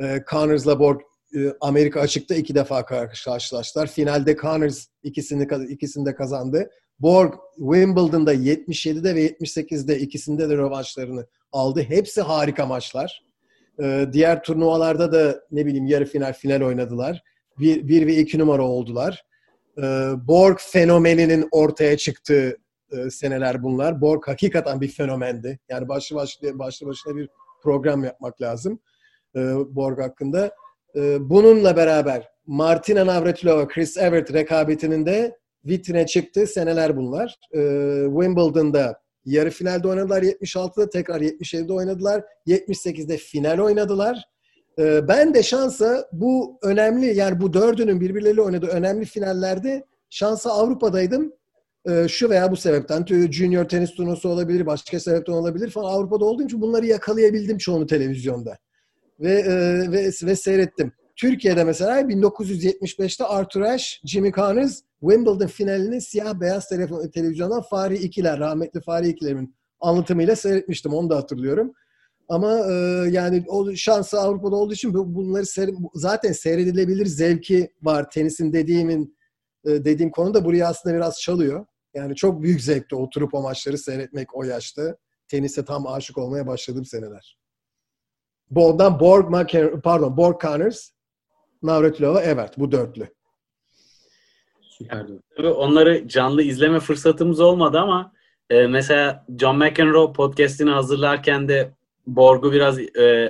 [SPEAKER 4] e, Connors'la Borg Amerika açıkta iki defa karşılaştılar. Finalde Connors ikisini ikisini de kazandı. Borg Wimbledon'da 77'de ve 78'de ikisinde de rövanşlarını aldı. Hepsi harika maçlar. E, diğer turnuvalarda da ne bileyim yarı final final oynadılar. Bir, bir ve iki numara oldular. E, Borg fenomeninin ortaya çıktığı e, seneler bunlar. Borg hakikaten bir fenomendi. Yani başlı başlı başlı başına bir program yapmak lazım e, Borg hakkında. E, bununla beraber Martina Navratilova, Chris Evert rekabetinin de vitrine çıktı seneler bunlar. E, Wimbledon'da yarı finalde oynadılar 76'da, tekrar 77'de oynadılar. 78'de final oynadılar. E, ben de şansa bu önemli yani bu dördünün birbirleriyle oynadığı önemli finallerde şansa Avrupa'daydım. Şu veya bu sebepten junior tenis turnuvası olabilir, başka sebepten olabilir falan Avrupa'da olduğum için bunları yakalayabildim çoğunu televizyonda. Ve, e, ve, ve seyrettim. Türkiye'de mesela 1975'te Arthur Ashe, Jimmy Connors Wimbledon finalini siyah beyaz telefon, televizyondan Fahri İkiler, rahmetli Fahri İkiler'in anlatımıyla seyretmiştim. Onu da hatırlıyorum. Ama e, yani o şansı Avrupa'da olduğu için bunları seyre, zaten seyredilebilir zevki var. Tenisin dediğimin e, dediğim konu da buraya aslında biraz çalıyor. Yani çok büyük zevkti oturup o maçları seyretmek o yaşta. Tenise tam aşık olmaya başladığım seneler. Ondan Borg, pardon, Borg Connors, Navratilova, Evert. Bu dörtlü.
[SPEAKER 3] Tabii onları canlı izleme fırsatımız olmadı ama e, mesela John McEnroe podcastini hazırlarken de Borg'u biraz e,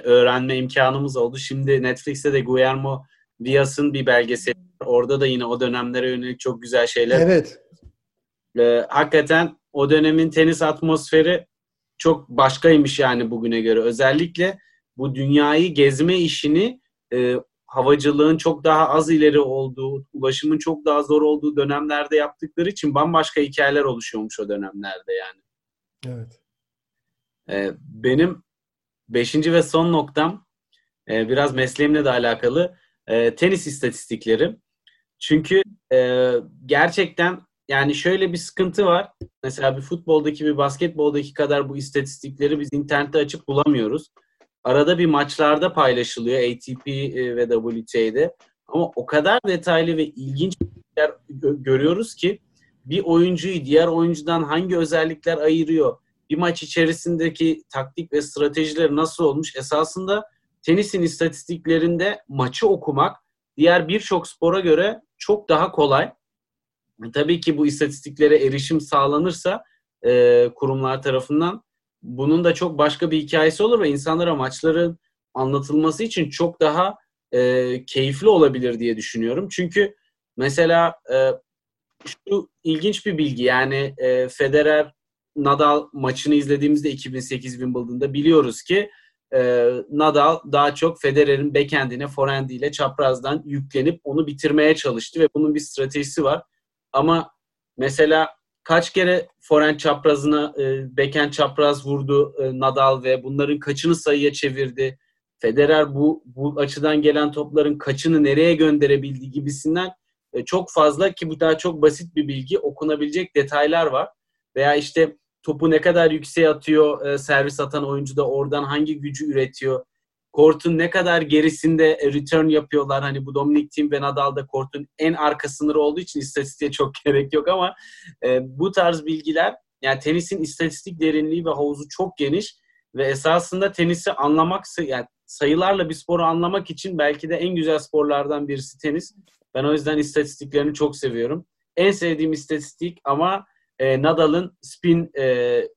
[SPEAKER 3] öğrenme imkanımız oldu. Şimdi Netflix'te de Guillermo Diaz'ın bir belgeseli var. Orada da yine o dönemlere yönelik çok güzel şeyler.
[SPEAKER 4] Evet.
[SPEAKER 3] E, hakikaten o dönemin tenis atmosferi çok başkaymış yani bugüne göre. Özellikle bu dünyayı gezme işini e, havacılığın çok daha az ileri olduğu, ulaşımın çok daha zor olduğu dönemlerde yaptıkları için bambaşka hikayeler oluşuyormuş o dönemlerde yani.
[SPEAKER 4] Evet.
[SPEAKER 3] Ee, benim beşinci ve son noktam e, biraz mesleğimle de alakalı e, tenis istatistikleri. Çünkü e, gerçekten yani şöyle bir sıkıntı var. Mesela bir futboldaki bir basketboldaki kadar bu istatistikleri biz internette açıp bulamıyoruz. Arada bir maçlarda paylaşılıyor ATP e, ve WTA'de. Ama o kadar detaylı ve ilginç şeyler görüyoruz ki bir oyuncuyu diğer oyuncudan hangi özellikler ayırıyor? Bir maç içerisindeki taktik ve stratejileri nasıl olmuş? Esasında tenisin istatistiklerinde maçı okumak diğer birçok spora göre çok daha kolay. Tabii ki bu istatistiklere erişim sağlanırsa e, kurumlar tarafından bunun da çok başka bir hikayesi olur ve insanlara maçların anlatılması için çok daha e, keyifli olabilir diye düşünüyorum. Çünkü mesela e, şu ilginç bir bilgi yani e, Federer Nadal maçını izlediğimizde 2008 Wimbledon'da biliyoruz ki e, Nadal daha çok Federer'in backhand'ine forehand'iyle çaprazdan yüklenip onu bitirmeye çalıştı ve bunun bir stratejisi var. Ama mesela kaç kere forehand çaprazına e, backhand çapraz vurdu e, Nadal ve bunların kaçını sayıya çevirdi. Federer bu bu açıdan gelen topların kaçını nereye gönderebildi gibisinden e, çok fazla ki bu daha çok basit bir bilgi okunabilecek detaylar var. Veya işte topu ne kadar yükseğe atıyor e, servis atan oyuncu da oradan hangi gücü üretiyor kortun ne kadar gerisinde e, return yapıyorlar. Hani bu Dominic Thiem ve Nadal'da kortun en arka sınırı olduğu için istatistiğe çok gerek yok ama e, bu tarz bilgiler yani tenisin istatistik derinliği ve havuzu çok geniş ve esasında tenisi anlamak yani sayılarla bir sporu anlamak için belki de en güzel sporlardan birisi tenis. Ben o yüzden istatistiklerini çok seviyorum. En sevdiğim istatistik ama e, Nadal'ın spin e,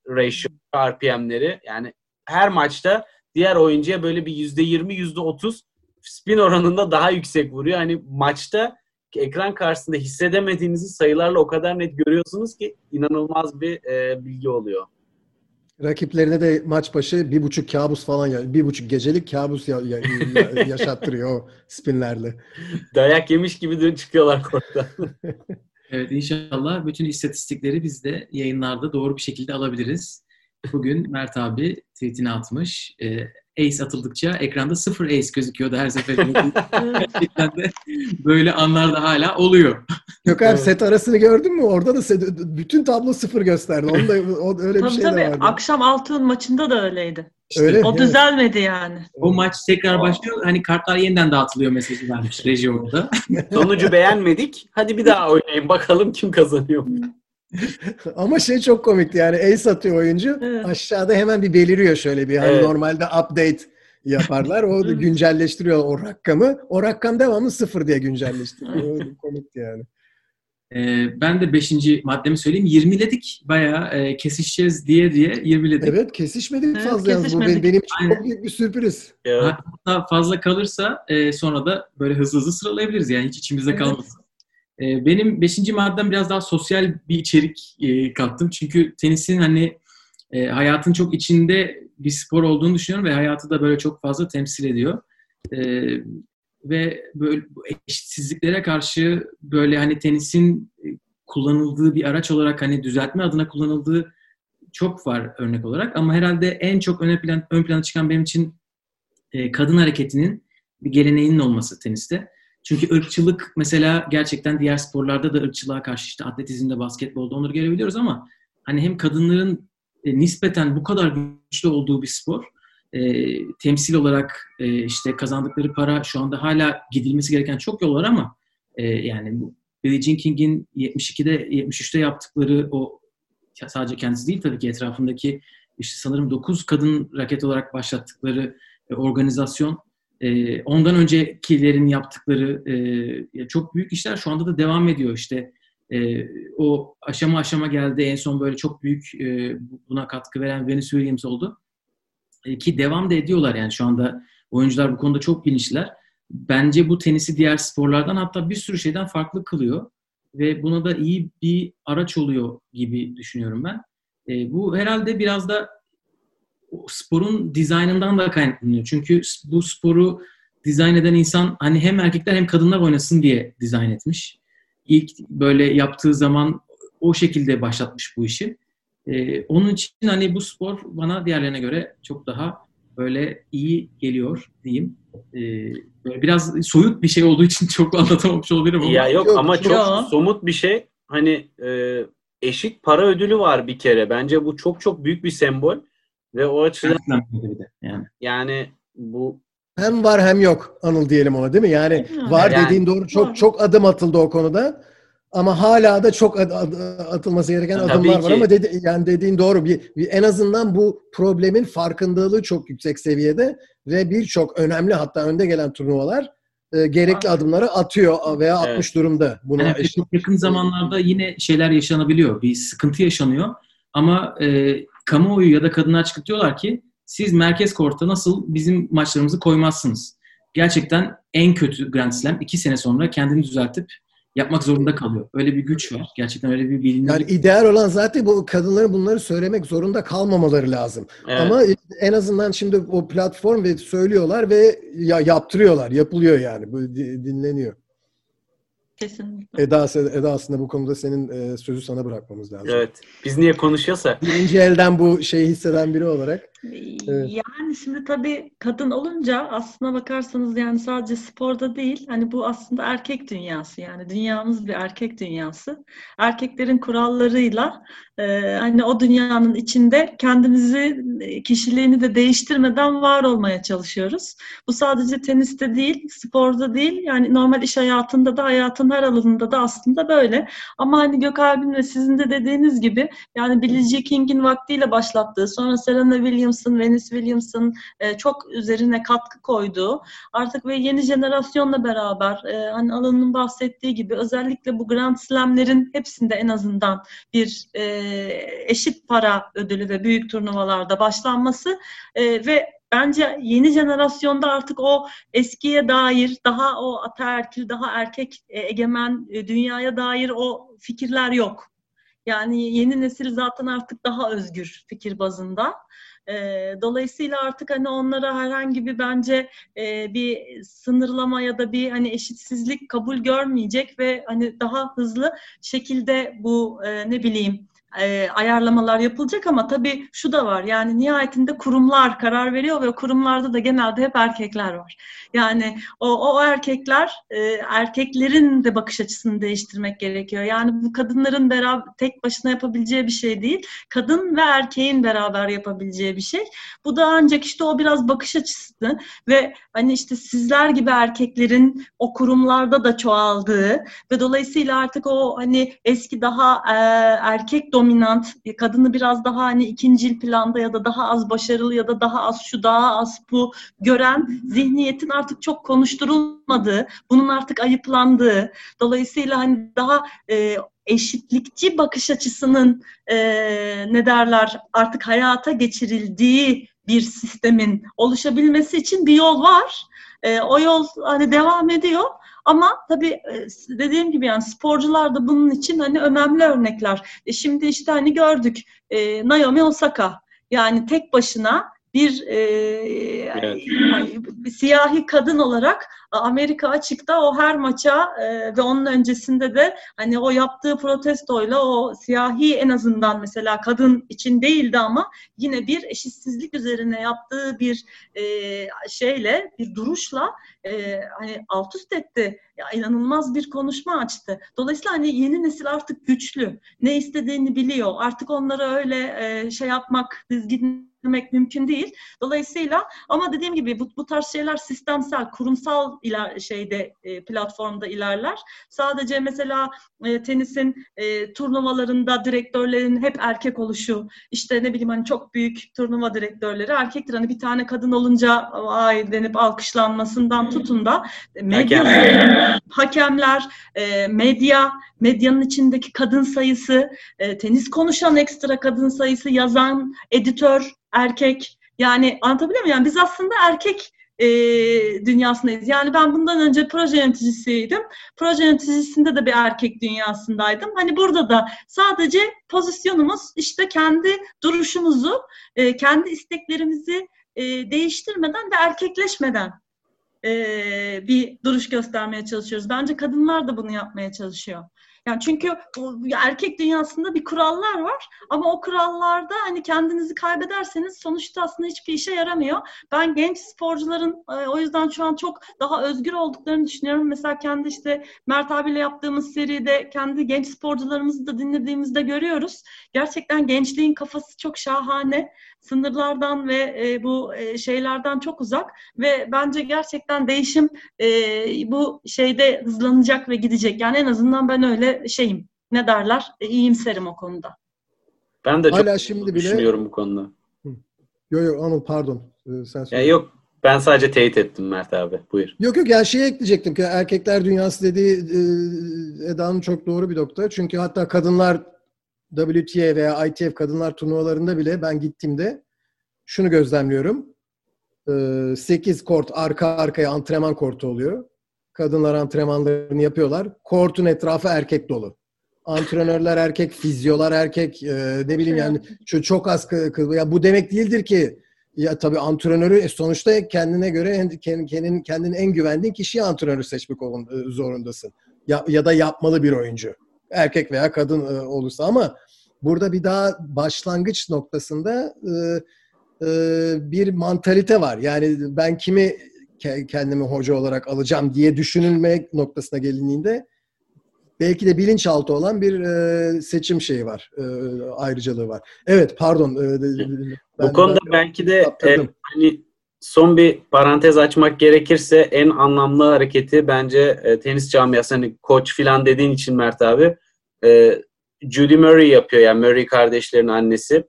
[SPEAKER 3] ratio RPM'leri yani her maçta diğer oyuncuya böyle bir yüzde yirmi, yüzde otuz spin oranında daha yüksek vuruyor. Hani maçta ekran karşısında hissedemediğinizi sayılarla o kadar net görüyorsunuz ki inanılmaz bir e, bilgi oluyor.
[SPEAKER 4] Rakiplerine de maç başı bir buçuk kabus falan ya bir buçuk gecelik kabus ya, ya, ya, yaşattırıyor o spinlerle.
[SPEAKER 3] Dayak yemiş gibi çıkıyorlar korttan.
[SPEAKER 2] evet inşallah bütün istatistikleri biz de yayınlarda doğru bir şekilde alabiliriz. Bugün Mert abi tweetini atmış. E, ace atıldıkça ekranda sıfır ace gözüküyordu her seferinde. Gerçekten de böyle anlar da hala oluyor.
[SPEAKER 4] Yok abi evet. set arasını gördün mü? Orada da set, bütün tablo sıfır gösterdi. Onda o, öyle
[SPEAKER 5] tabii,
[SPEAKER 4] bir şey
[SPEAKER 5] tabii.
[SPEAKER 4] de vardı.
[SPEAKER 5] Akşam Altın maçında da öyleydi.
[SPEAKER 4] İşte, öyle,
[SPEAKER 5] o düzelmedi yani.
[SPEAKER 2] O maç tekrar başlıyor. Hani kartlar yeniden dağıtılıyor mesajı vermiş reji orada.
[SPEAKER 3] Sonucu beğenmedik. Hadi bir daha oynayın bakalım kim kazanıyor.
[SPEAKER 4] Ama şey çok komikti yani ace atıyor oyuncu. Evet. Aşağıda hemen bir beliriyor şöyle bir. Hani evet. normalde update yaparlar. O da güncelleştiriyor o rakamı. O rakam devamlı sıfır diye güncelleştiriyor. komikti yani.
[SPEAKER 2] E, ben de beşinci maddemi söyleyeyim. 20'ledik. Bayağı e, kesişeceğiz diye diye 20'ledik.
[SPEAKER 4] Evet kesişmedik
[SPEAKER 5] Evet,
[SPEAKER 4] fazla yalnız. Bu
[SPEAKER 5] kesişmedik.
[SPEAKER 4] benim, benim için
[SPEAKER 2] Aynen.
[SPEAKER 4] çok büyük bir sürpriz.
[SPEAKER 3] Evet.
[SPEAKER 2] Hatta fazla kalırsa e, sonra da böyle hızlı hızlı sıralayabiliriz. Yani hiç içimizde
[SPEAKER 5] Evet.
[SPEAKER 2] kalmasın. E, benim beşinci maddem biraz daha sosyal bir içerik e, kattım. Çünkü tenisin hani e, hayatın çok içinde bir spor olduğunu düşünüyorum ve hayatı da böyle çok fazla temsil ediyor. E, ve böyle eşitsizliklere karşı böyle hani tenisin e, kullanıldığı bir araç olarak hani düzeltme adına kullanıldığı çok var örnek olarak ama herhalde en çok ön plan ön plana çıkan benim için e, kadın hareketinin bir geleneğinin olması teniste. Çünkü ırkçılık mesela gerçekten diğer sporlarda da ırkçılığa karşı işte atletizmde, basketbolda onları görebiliyoruz ama hani hem kadınların e, nispeten bu kadar güçlü olduğu bir spor e, temsil olarak e, işte kazandıkları para şu anda hala gidilmesi gereken çok yol var ama e, yani bu Billie Jean King'in 72'de 73'te yaptıkları o sadece kendisi değil tabii ki etrafındaki işte sanırım 9 kadın raket olarak başlattıkları e, organizasyon e, ondan öncekilerin yaptıkları e, çok büyük işler şu anda da devam ediyor işte. E, o aşama aşama geldi. En son böyle çok büyük e, buna katkı veren Venus Williams oldu. E, ki devam da ediyorlar yani şu anda oyuncular bu konuda çok bilinçliler. Bence bu tenisi diğer sporlardan hatta bir sürü şeyden farklı kılıyor. Ve buna da iyi bir araç oluyor gibi düşünüyorum ben. Bu herhalde biraz da sporun dizaynından da kaynaklanıyor. Çünkü bu sporu dizayn eden insan hani hem erkekler hem kadınlar oynasın diye dizayn etmiş. İlk böyle yaptığı zaman o şekilde başlatmış bu işi. Ee, onun için hani bu spor bana diğerlerine göre çok daha böyle iyi geliyor diyeyim. Ee, böyle biraz soyut bir şey olduğu için çok anlatamamış olabilirim ama.
[SPEAKER 3] Ya yok,
[SPEAKER 4] Yok,
[SPEAKER 3] ama çok somut bir şey. Hani e, eşit para ödülü var bir kere. Bence bu çok çok büyük bir sembol ve o açıdan
[SPEAKER 2] bir de yani.
[SPEAKER 3] yani bu
[SPEAKER 4] Hem var hem yok Anıl diyelim ona değil mi? Yani var
[SPEAKER 3] Yani-
[SPEAKER 4] dediğin doğru çok
[SPEAKER 5] Var.
[SPEAKER 4] çok adım atıldı o konuda. Ama hala da çok ad- ad- atılması gereken
[SPEAKER 3] Tabii
[SPEAKER 4] adımlar var
[SPEAKER 3] ki.
[SPEAKER 4] ama dedi, yani dediğin doğru. Bir, bir en azından bu problemin farkındalığı çok yüksek seviyede ve birçok önemli hatta önde gelen turnuvalar e, gerekli
[SPEAKER 5] Var.
[SPEAKER 4] adımları atıyor veya
[SPEAKER 3] Evet.
[SPEAKER 4] atmış durumda. Buna
[SPEAKER 2] Yani
[SPEAKER 4] eşit-
[SPEAKER 2] yakın zamanlarda yine şeyler yaşanabiliyor. Bir sıkıntı yaşanıyor. Ama e, kamuoyu ya da kadınlar çıkıp diyorlar ki siz merkez korta nasıl bizim maçlarımızı koymazsınız. Gerçekten en kötü Grand Slam iki sene sonra kendini düzeltip yapmak zorunda kalıyor. Öyle bir güç var. Gerçekten öyle bir bilinirlik.
[SPEAKER 4] Yani ideal olan zaten bu kadınların bunları söylemek zorunda kalmamaları lazım.
[SPEAKER 3] evet.
[SPEAKER 4] Ama en azından şimdi o platform ve söylüyorlar ve ya yaptırıyorlar. Yapılıyor yani. Bu di- dinleniyor.
[SPEAKER 5] Kesinlikle.
[SPEAKER 4] Eda, Eda aslında bu konuda senin e, sözü sana bırakmamız lazım.
[SPEAKER 3] evet. Biz niye konuşuyorsa
[SPEAKER 4] Birinci elden bu şeyi hisseden biri olarak. Evet.
[SPEAKER 5] Yani şimdi tabii kadın olunca aslına bakarsanız yani sadece sporda değil hani bu aslında erkek dünyası yani dünyamız bir erkek dünyası. Erkeklerin kurallarıyla e, hani o dünyanın içinde kendimizi e, kişiliğini de değiştirmeden var olmaya çalışıyoruz. Bu sadece teniste değil, sporda değil yani normal iş hayatında da hayatın her alanında da aslında böyle. Ama hani Gökalp'in ve sizin de dediğiniz gibi yani Billie Jean King'in vaktiyle başlattığı, sonra Serena Williams'ın, Venus Williams'ın e, çok üzerine katkı koyduğu, artık ve yeni jenerasyonla beraber e, hani Alan'ın bahsettiği gibi özellikle bu Grand Slam'lerin hepsinde en azından bir e, eşit para ödülü ve büyük turnuvalarda başlanması e, ve bence yeni jenerasyonda artık o eskiye dair daha o ataerkil, daha erkek e, egemen e, dünyaya dair o fikirler yok. Yani yeni nesil zaten artık daha özgür fikir bazında. E, dolayısıyla artık hani onlara herhangi bir bence e, bir sınırlama ya da bir hani eşitsizlik kabul görmeyecek ve hani daha hızlı şekilde bu e, ne bileyim e, ayarlamalar yapılacak ama tabii şu da var yani nihayetinde kurumlar karar veriyor ve kurumlarda da genelde hep erkekler var. Yani o, o erkekler e, erkeklerin de bakış açısını değiştirmek gerekiyor. Yani bu kadınların beraber tek başına yapabileceği bir şey değil. Kadın ve erkeğin beraber yapabileceği bir şey. Bu da ancak işte o biraz bakış açısı ve hani işte sizler gibi erkeklerin o kurumlarda da çoğaldığı ve dolayısıyla artık o hani eski daha e, erkek dominant dominant, kadını biraz daha hani ikincil planda ya da daha az başarılı ya da daha az şu daha az bu gören zihniyetin artık çok konuşturulmadığı, bunun artık ayıplandığı, dolayısıyla hani daha e, eşitlikçi bakış açısının e, ne derler artık hayata geçirildiği bir sistemin oluşabilmesi için bir yol var. E, o yol hani devam ediyor. Ama tabii e, dediğim gibi yani sporcular da bunun için hani önemli örnekler. E şimdi işte hani gördük e, Naomi Osaka yani tek başına bir e, evet. bir siyahi kadın olarak Amerika açıkta o her maça e, ve onun öncesinde de hani o yaptığı protestoyla o siyahi en azından mesela kadın için değildi ama yine bir eşitsizlik üzerine yaptığı bir e, şeyle bir duruşla e, hani alt üst etti. Ya, inanılmaz bir konuşma açtı. Dolayısıyla hani yeni nesil artık güçlü. Ne istediğini biliyor. Artık onlara öyle e, şey yapmak, dizgin ettirmek mümkün değil. Dolayısıyla ama dediğim gibi bu, bu tarz şeyler sistemsel, kurumsal iler, şeyde e, platformda ilerler. Sadece mesela e, tenisin e, turnuvalarında direktörlerin hep erkek oluşu, işte ne bileyim hani çok büyük turnuva direktörleri erkektir. Hani bir tane kadın olunca ay denip alkışlanmasından tutun da medya, hakemler, hakemler e, medya, medyanın içindeki kadın sayısı, e, tenis konuşan ekstra kadın sayısı, yazan, editör, erkek. Yani anlatabiliyor muyum? Yani biz aslında erkek e, dünyasındayız. Yani ben bundan önce proje yöneticisiydim. Proje yöneticisinde de bir erkek dünyasındaydım. Hani burada da sadece pozisyonumuz işte kendi duruşumuzu, e, kendi isteklerimizi e, değiştirmeden ve erkekleşmeden e, bir duruş göstermeye çalışıyoruz. Bence kadınlar da bunu yapmaya çalışıyor. Yani çünkü erkek dünyasında bir kurallar var ama o kurallarda hani kendinizi kaybederseniz sonuçta aslında hiçbir işe yaramıyor. Ben genç sporcuların e, o yüzden şu an çok daha özgür olduklarını düşünüyorum. Mesela kendi işte Mert abiyle yaptığımız seride kendi genç sporcularımızı da dinlediğimizde görüyoruz. Gerçekten gençliğin kafası çok şahane sınırlardan ve e, bu e, şeylerden çok uzak ve bence gerçekten değişim e, bu şeyde hızlanacak ve gidecek. Yani en azından ben öyle şeyim. Ne derler? E, iyimserim o konuda.
[SPEAKER 3] Ben de Hala çok şimdi bile... düşünüyorum bu konuda.
[SPEAKER 4] Yok yok Anıl pardon. Ee, sen
[SPEAKER 3] Ya yok ben sadece teyit ettim Mert abi. Buyur.
[SPEAKER 4] Yok yok ya şey ekleyecektim ki erkekler dünyası dediği e, Eda'nın çok doğru bir nokta. Çünkü hatta kadınlar WTA veya ITF kadınlar turnuvalarında bile ben gittiğimde şunu gözlemliyorum. 8 ee, kort arka arkaya antrenman kortu oluyor. Kadınlar antrenmanlarını yapıyorlar. Kortun etrafı erkek dolu. Antrenörler erkek, fizyolar erkek, e, ne bileyim yani çok az kız. Ya bu demek değildir ki ya tabii antrenörü e, sonuçta kendine göre kendinin kendinin en güvendiğin kişiyi antrenörü seçmek e, zorundasın. Ya, ya da yapmalı bir oyuncu. Erkek veya kadın olursa ama burada bir daha başlangıç noktasında e, e, bir mantalite var. Yani ben kimi kendimi hoca olarak alacağım diye düşünülmek noktasına gelindiğinde belki de bilinçaltı olan bir e, seçim şeyi var, e, ayrıcalığı var. Evet, pardon. E,
[SPEAKER 3] Bu konuda ben, belki de e, hani son bir parantez açmak gerekirse en anlamlı hareketi bence e, tenis camiası hani koç filan dediğin için Mert abi e, Judy Murray yapıyor yani Murray kardeşlerin annesi.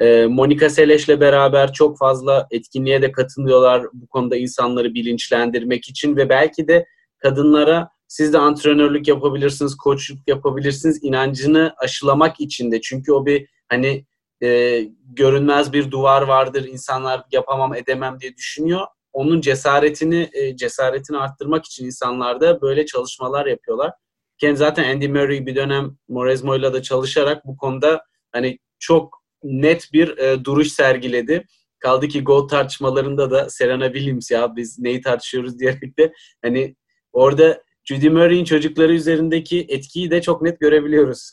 [SPEAKER 3] E, Monica Seles'le beraber çok fazla etkinliğe de katılıyorlar bu konuda insanları bilinçlendirmek için ve belki de kadınlara siz de antrenörlük yapabilirsiniz, koçluk yapabilirsiniz inancını aşılamak için de. Çünkü o bir hani e, görünmez bir duvar vardır, insanlar yapamam edemem diye düşünüyor. Onun cesaretini e, cesaretini arttırmak için insanlar da böyle çalışmalar yapıyorlar. Kendi zaten Andy Murray bir dönem Moresmo'yla da çalışarak bu konuda hani çok net bir e, duruş sergiledi. Kaldı ki gol tartışmalarında da Serena Williams ya biz neyi tartışıyoruz diyerek de hani orada Judy Murray'in çocukları üzerindeki etkiyi de çok net görebiliyoruz.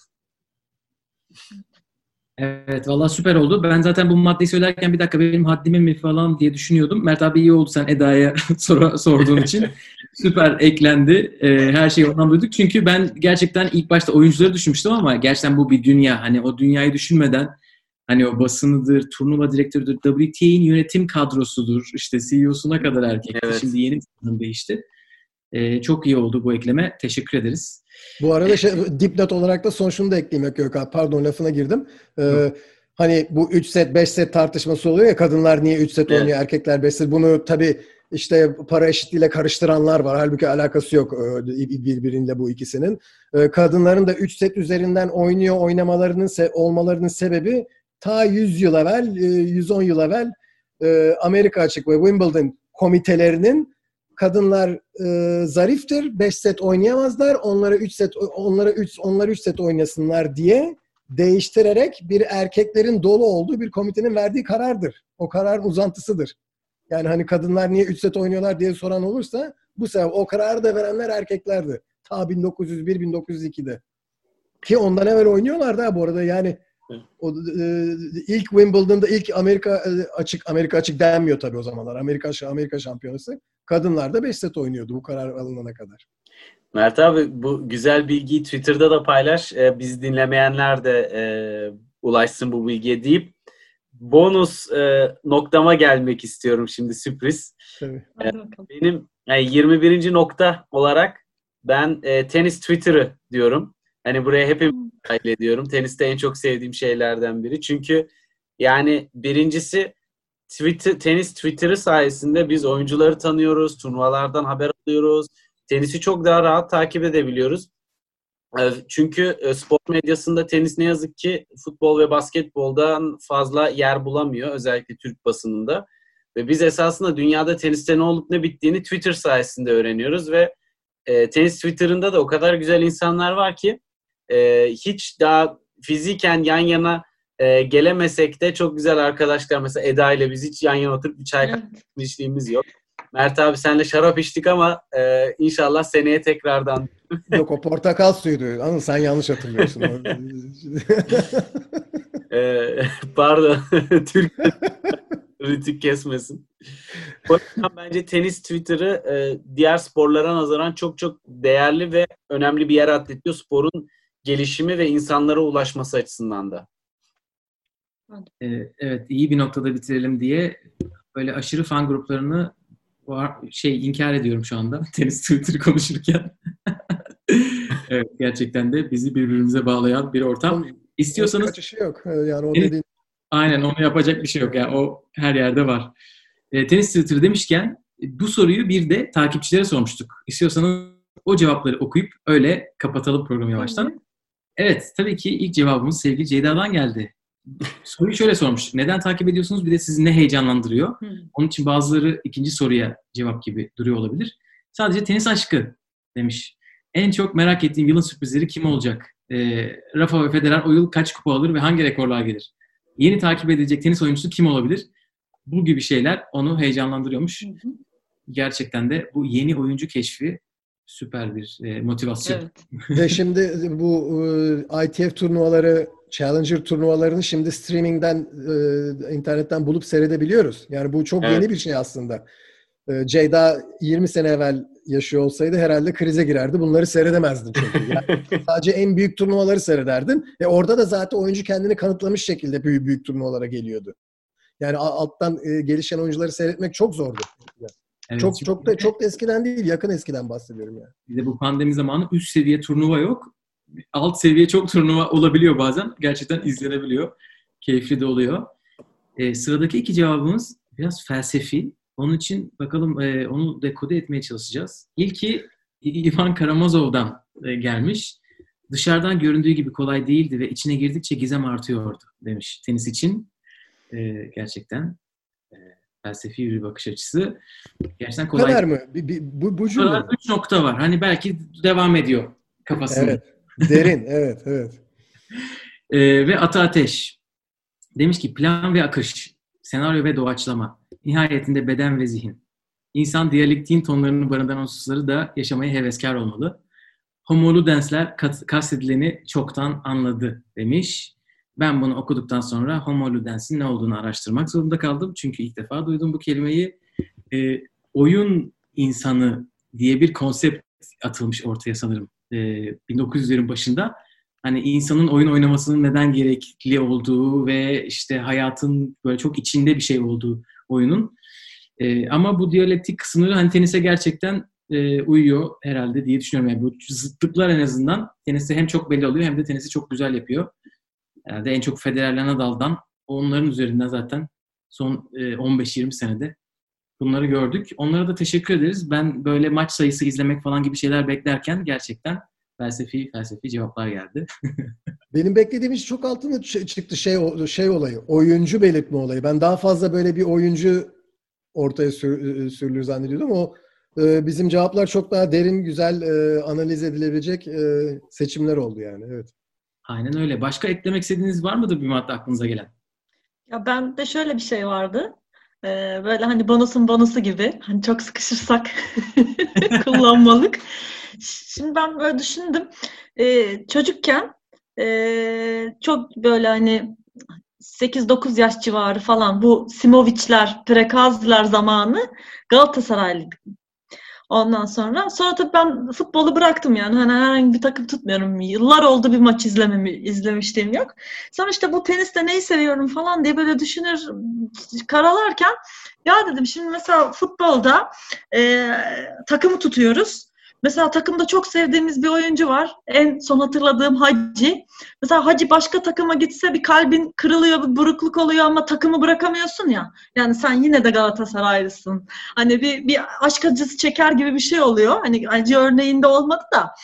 [SPEAKER 2] Evet valla süper oldu. Ben zaten bu maddeyi söylerken bir dakika benim haddime mi falan diye düşünüyordum. Mert abi iyi oldu sen Eda'ya sor sorduğun için. süper eklendi. Ee, her şeyi ondan duyduk. Çünkü ben gerçekten ilk başta oyuncuları düşünmüştüm ama gerçekten bu bir dünya. Hani o dünyayı düşünmeden hani o basınıdır, turnuva direktörüdür, WTA'nin yönetim kadrosudur, işte CEO'suna kadar erkek. Evet. Şimdi yeni bir değişti. Ee, çok iyi oldu bu ekleme. Teşekkür ederiz.
[SPEAKER 4] Bu arada şey, dipnot olarak da son şunu da ekleyeyim Gökhan. Pardon lafına girdim. Ee, hani bu 3 set 5 set tartışması oluyor ya kadınlar niye 3 set
[SPEAKER 3] Evet.
[SPEAKER 4] oynuyor erkekler 5 set. Bunu tabii işte para eşitliğiyle karıştıranlar var. Halbuki alakası yok e, birbiriyle bu ikisinin. E, Kadınların da 3 set üzerinden oynuyor oynamalarının olmalarının sebebi ta 100 yıl evvel, e, 110 yıl evvel e, Amerika Açık ve Wimbledon komitelerinin kadınlar e, zariftir, 5 set oynayamazlar. Onlara 3 set onlara 3 onlar 3 set oynasınlar diye değiştirerek bir erkeklerin dolu olduğu bir komitenin verdiği karardır. O kararın uzantısıdır. Yani hani kadınlar niye 3 set oynuyorlar diye soran olursa bu sefer o kararı da verenler erkeklerdi. Ta 1901-1902'de. Ki ondan evvel oynuyorlardı ha bu arada yani o, e, ilk Wimbledon'da ilk Amerika e, açık Amerika açık denmiyor tabii o zamanlar. Amerika Amerika şampiyonası. Kadınlar da 5 set oynuyordu bu karar alınana kadar.
[SPEAKER 3] Mert abi bu güzel bilgiyi Twitter'da da paylaş. Ee, biz dinlemeyenler de e, ulaşsın bu bilgiye deyip bonus e, noktama gelmek istiyorum şimdi sürpriz.
[SPEAKER 4] Tabii.
[SPEAKER 5] Hadi bakalım.
[SPEAKER 3] Benim yani 21. nokta olarak ben e, tenis Twitter'ı diyorum. Hani buraya hepim dahil ediyorum. Teniste en çok sevdiğim şeylerden biri. Çünkü yani birincisi Twitter, tenis Twitter'ı sayesinde biz oyuncuları tanıyoruz, turnuvalardan haber alıyoruz. Tenisi çok daha rahat takip edebiliyoruz. E, Çünkü e, spor medyasında tenis ne yazık ki futbol ve basketboldan fazla yer bulamıyor. Özellikle Türk basınında. Ve biz esasında dünyada teniste ne olup ne bittiğini Twitter sayesinde öğreniyoruz ve e, tenis Twitter'ında da o kadar güzel insanlar var ki e, hiç daha fiziken yan yana e, gelemesek de çok güzel arkadaşlar. Mesela Eda ile biz hiç yan yana oturup bir çay
[SPEAKER 5] Evet.
[SPEAKER 3] içtiğimiz yok. Mert abi senle şarap içtik ama e, inşallah seneye tekrardan.
[SPEAKER 4] Yok o portakal suyuydu. Anıl sen yanlış hatırlıyorsun.
[SPEAKER 3] E, pardon Türk ritik kesmesin. O yüzden bence tenis Twitter'ı e, diğer sporlara nazaran çok çok değerli ve önemli bir yer atletiyor sporun gelişimi ve insanlara ulaşması açısından da.
[SPEAKER 2] Ee, evet iyi bir noktada bitirelim diye böyle aşırı fan gruplarını var, şey inkar ediyorum şu anda tenis Twitter konuşurken. evet gerçekten de bizi birbirimize bağlayan bir ortam. İstiyorsanız
[SPEAKER 4] Kaçışı yok. Yani o dediğin
[SPEAKER 2] aynen onu yapacak bir şey yok yani o her yerde var. E, tenis Twitter demişken bu soruyu bir de takipçilere sormuştuk. İstiyorsanız o cevapları okuyup öyle kapatalım programı yavaştan. Evet, tabii ki ilk cevabımız sevgili Ceyda'dan geldi. Soruyu şöyle sormuş. Neden takip ediyorsunuz? Bir de sizi ne heyecanlandırıyor?
[SPEAKER 5] Hı.
[SPEAKER 2] Onun için bazıları ikinci soruya cevap gibi duruyor olabilir. Sadece tenis aşkı demiş. En çok merak ettiğim yılın sürprizleri kim olacak? Ee, Rafa ve Federer o yıl kaç kupa alır ve hangi rekorlar gelir? Yeni takip edilecek tenis oyuncusu kim olabilir? Bu gibi şeyler onu heyecanlandırıyormuş.
[SPEAKER 5] Hı hı.
[SPEAKER 2] Gerçekten de bu yeni oyuncu keşfi süper bir e, motivasyon.
[SPEAKER 5] Evet.
[SPEAKER 4] Ve şimdi bu e, ITF turnuvaları, Challenger turnuvalarını şimdi streamingden, e, internetten bulup seyredebiliyoruz. Yani bu çok
[SPEAKER 3] Evet.
[SPEAKER 4] yeni bir şey aslında. E, Ceyda 20 sene evvel yaşıyor olsaydı herhalde krize girerdi. Bunları seyredemezdin çünkü. Yani sadece en büyük turnuvaları seyrederdin. E orada da zaten oyuncu kendini kanıtlamış şekilde büyük büyük turnuvalara geliyordu. Yani a- alttan e, gelişen oyuncuları seyretmek çok zordu.
[SPEAKER 2] Evet,
[SPEAKER 4] çok çok da çok da eskiden değil, yakın eskiden bahsediyorum yani.
[SPEAKER 2] Bir de bu pandemi zamanı üst seviye turnuva yok. Alt seviye çok turnuva olabiliyor bazen. Gerçekten izlenebiliyor. Keyifli de oluyor. Ee, sıradaki iki cevabımız biraz felsefi. Onun için bakalım e, onu dekode etmeye çalışacağız. İlki Ivan Karamazov'dan e, gelmiş. Dışarıdan göründüğü gibi kolay değildi ve içine girdikçe gizem artıyordu demiş tenis için. E, gerçekten felsefi bir bakış açısı. Gerçekten kolay
[SPEAKER 4] kadar mı? Bir- bir- bu, bu cümle.
[SPEAKER 2] Burada üç nokta var. Hani belki devam ediyor kafasında.
[SPEAKER 4] Evet. Derin, evet, evet.
[SPEAKER 2] Ee, ve Ata Ateş demiş ki plan ve akış, senaryo ve doğaçlama, nihayetinde beden ve zihin. İnsan diyalektiğin tonlarını barındıran unsurları da yaşamaya heveskar olmalı. Homo ludensler kastedileni çoktan anladı demiş. Ben bunu okuduktan sonra Homo ludens'in ne olduğunu araştırmak zorunda kaldım. Çünkü ilk defa duydum bu kelimeyi. Ee, oyun insanı diye bir konsept atılmış ortaya sanırım. Ee, 1900'lerin başında hani insanın oyun oynamasının neden gerekli olduğu ve işte hayatın böyle çok içinde bir şey olduğu oyunun. Ee, ama bu diyalektik kısımları hani tenise gerçekten e, uyuyor herhalde diye düşünüyorum. Yani bu zıtlıklar en azından teniste hem çok belli oluyor hem de tenisi çok güzel yapıyor. Herhalde en çok Federer Nadal'dan onların üzerinden zaten son e, 15-20 senede bunları gördük. Onlara da teşekkür ederiz. Ben böyle maç sayısı izlemek falan gibi şeyler beklerken gerçekten felsefi felsefi cevaplar geldi.
[SPEAKER 4] Benim beklediğim iş çok altında çıktı şey şey olayı. Oyuncu belirtme olayı. Ben daha fazla böyle bir oyuncu ortaya sür, sürülür zannediyordum. O e, bizim cevaplar çok daha derin, güzel e, analiz edilebilecek e, seçimler oldu yani. Evet.
[SPEAKER 2] Aynen öyle. Başka eklemek istediğiniz var mıdır bir madde aklınıza gelen?
[SPEAKER 5] Ya ben de şöyle bir şey vardı. Ee, böyle hani bonusun bonusu gibi. Hani çok sıkışırsak kullanmalık. Şimdi ben böyle düşündüm. Ee, çocukken e, çok böyle hani 8-9 yaş civarı falan bu Simoviçler, Prekazlılar zamanı Galatasaraylıydık. Ondan sonra sonra tabii ben futbolu bıraktım yani hani herhangi bir takım tutmuyorum. Yıllar oldu bir maç izlememi izlemişliğim yok. Sonra işte bu teniste neyi seviyorum falan diye böyle düşünür karalarken ya dedim şimdi mesela futbolda e, takımı tutuyoruz. Mesela takımda çok sevdiğimiz bir oyuncu var. En son hatırladığım Hacı. Mesela Hacı başka takıma gitse bir kalbin kırılıyor, bir burukluk oluyor ama takımı bırakamıyorsun ya. Yani sen yine de Galatasaraylısın. Hani bir, bir aşk acısı çeker gibi bir şey oluyor. Hani Hacı örneğinde olmadı da.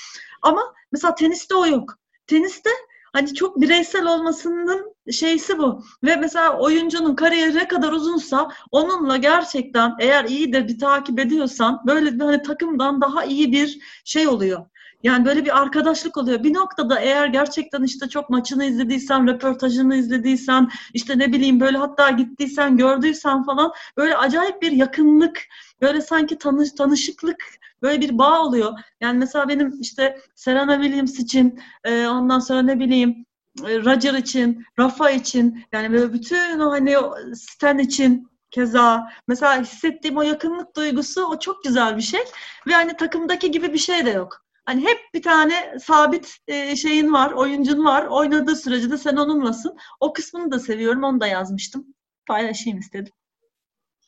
[SPEAKER 5] Ama mesela teniste o yok. Teniste Hani çok bireysel olmasının şeysi bu. Ve mesela oyuncunun kariyeri ne kadar uzunsa onunla gerçekten eğer iyi de bir takip ediyorsan böyle bir hani takımdan daha iyi bir şey oluyor. Yani böyle bir arkadaşlık oluyor. Bir noktada eğer gerçekten işte çok maçını izlediysen, röportajını izlediysen, işte ne bileyim böyle hatta gittiysen, gördüysen falan böyle acayip bir yakınlık, böyle sanki tanış, tanışıklık Böyle bir bağ oluyor. Yani mesela benim işte Serena Williams için, e, ondan sonra ne bileyim Roger için, Rafa için, yani böyle bütün o hani Stan için keza mesela hissettiğim o yakınlık duygusu o çok güzel bir şey ve hani takımdaki gibi bir şey de yok. Hani hep bir tane sabit e, şeyin var, oyuncun var. Oynadığı sürece de sen onunlasın. O kısmını da seviyorum. Onu da yazmıştım. Paylaşayım istedim.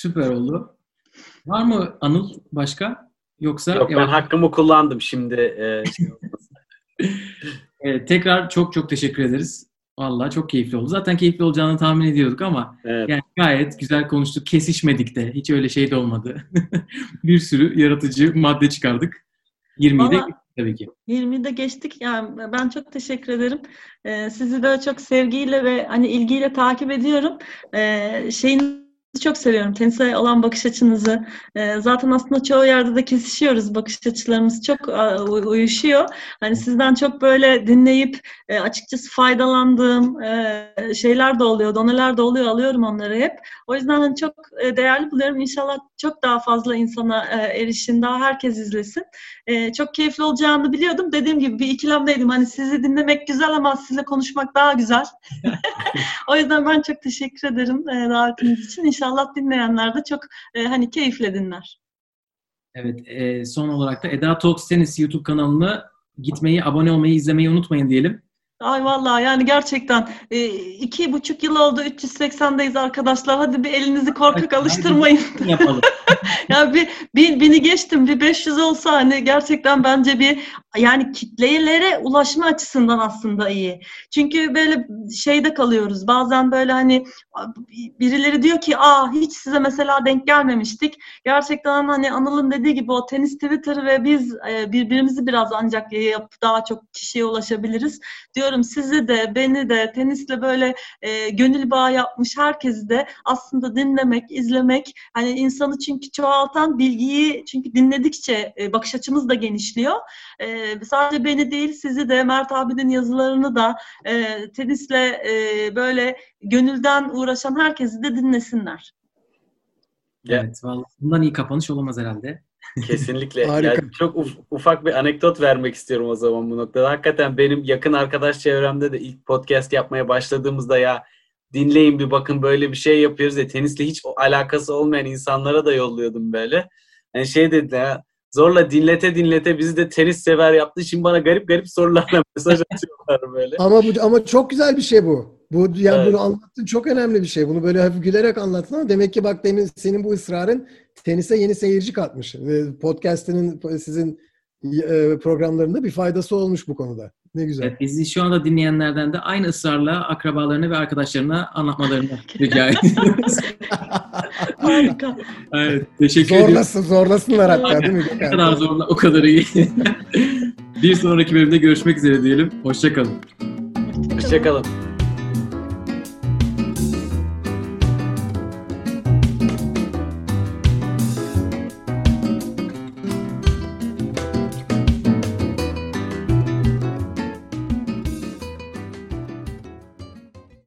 [SPEAKER 2] Süper oldu. Var mı Anıl başka? Yoksa
[SPEAKER 3] Yok ben hakkımı kullandım şimdi. E, şey
[SPEAKER 2] evet, tekrar çok çok teşekkür ederiz. Vallahi çok keyifli oldu. Zaten keyifli olacağını tahmin ediyorduk ama evet. yani gayet güzel konuştuk. Kesişmedik de. Hiç öyle şey de olmadı. bir sürü yaratıcı madde çıkardık. 20'yi de tabii ki.
[SPEAKER 5] 20'yi de geçtik. Yani ben çok teşekkür ederim. Ee, sizi böyle çok sevgiyle ve hani ilgiyle takip ediyorum. Ee, şeyin çok seviyorum. Tenise olan bakış açınızı. E, zaten aslında çoğu yerde de kesişiyoruz. Bakış açılarımız çok e, uyuşuyor. Hani sizden çok böyle dinleyip e, açıkçası faydalandığım şeyler de oluyor, doneler de oluyor. Alıyorum onları hep. O yüzden hani çok değerli buluyorum. İnşallah çok daha fazla insana erişin. Daha herkes izlesin. Çok keyifli olacağını biliyordum. Dediğim gibi bir ikilemdeydim. Hani sizi dinlemek güzel ama sizinle konuşmak daha güzel. o yüzden ben çok teşekkür ederim davetiniz için. İnşallah dinleyenler de çok e, hani keyifle dinler.
[SPEAKER 2] Evet. E, son olarak da Eda Talks Tennis YouTube kanalına gitmeyi, abone olmayı, izlemeyi unutmayın diyelim.
[SPEAKER 5] Ay vallahi yani gerçekten e, iki buçuk yıl oldu 380'deyiz arkadaşlar. Hadi bir elinizi korkak alıştırmayın. Yapalım. ya bir, bir bini geçtim bir 500 olsa hani gerçekten bence bir yani kitlelere ulaşma açısından aslında iyi. Çünkü böyle şeyde kalıyoruz. Bazen böyle hani birileri diyor ki aa hiç size mesela denk gelmemiştik. Gerçekten hani Anıl'ın dediği gibi o tenis Twitter ve biz e, birbirimizi biraz ancak yapıp daha çok kişiye ulaşabiliriz. Diyorum sizi de beni de tenisle böyle e, gönül bağı yapmış herkesi de aslında dinlemek, izlemek hani insanı çünkü çoğaltan bilgiyi çünkü dinledikçe e, bakış açımız da genişliyor. E, sadece beni değil sizi de Mert abinin yazılarını da e, tenisle e, böyle gönülden uğraşan herkesi de dinlesinler.
[SPEAKER 2] Evet, vallahi bundan iyi kapanış olamaz herhalde.
[SPEAKER 3] Kesinlikle. yani çok uf, ufak bir anekdot vermek istiyorum o zaman bu noktada. Hakikaten benim yakın arkadaş çevremde de ilk podcast yapmaya başladığımızda ya dinleyin bir bakın böyle bir şey yapıyoruz ya tenisle hiç alakası olmayan insanlara da yolluyordum böyle. Yani şey dediler ya zorla dinlete dinlete bizi de tenis sever yaptı. Şimdi bana garip garip sorularla mesaj atıyorlar böyle.
[SPEAKER 4] Ama bu ama çok güzel bir şey bu. Bu yani
[SPEAKER 3] Evet.
[SPEAKER 4] bunu anlattın çok önemli bir şey. Bunu böyle hafif gülerek anlattın ama demek ki bak demin senin bu ısrarın tenise yeni seyirci katmış. Podcast'inin sizin e, programlarında bir faydası olmuş bu konuda. Ne güzel.
[SPEAKER 2] Evet, bizi şu anda dinleyenlerden de aynı ısrarla akrabalarına ve arkadaşlarına anlatmalarını rica ediyoruz.
[SPEAKER 5] Harika.
[SPEAKER 2] evet, teşekkür ediyorum.
[SPEAKER 4] Zorlasın, zorlasınlar hatta değil mi?
[SPEAKER 2] Ne kadar zorla o kadar iyi. bir sonraki bölümde görüşmek üzere diyelim. Hoşçakalın.
[SPEAKER 3] Hoşçakalın.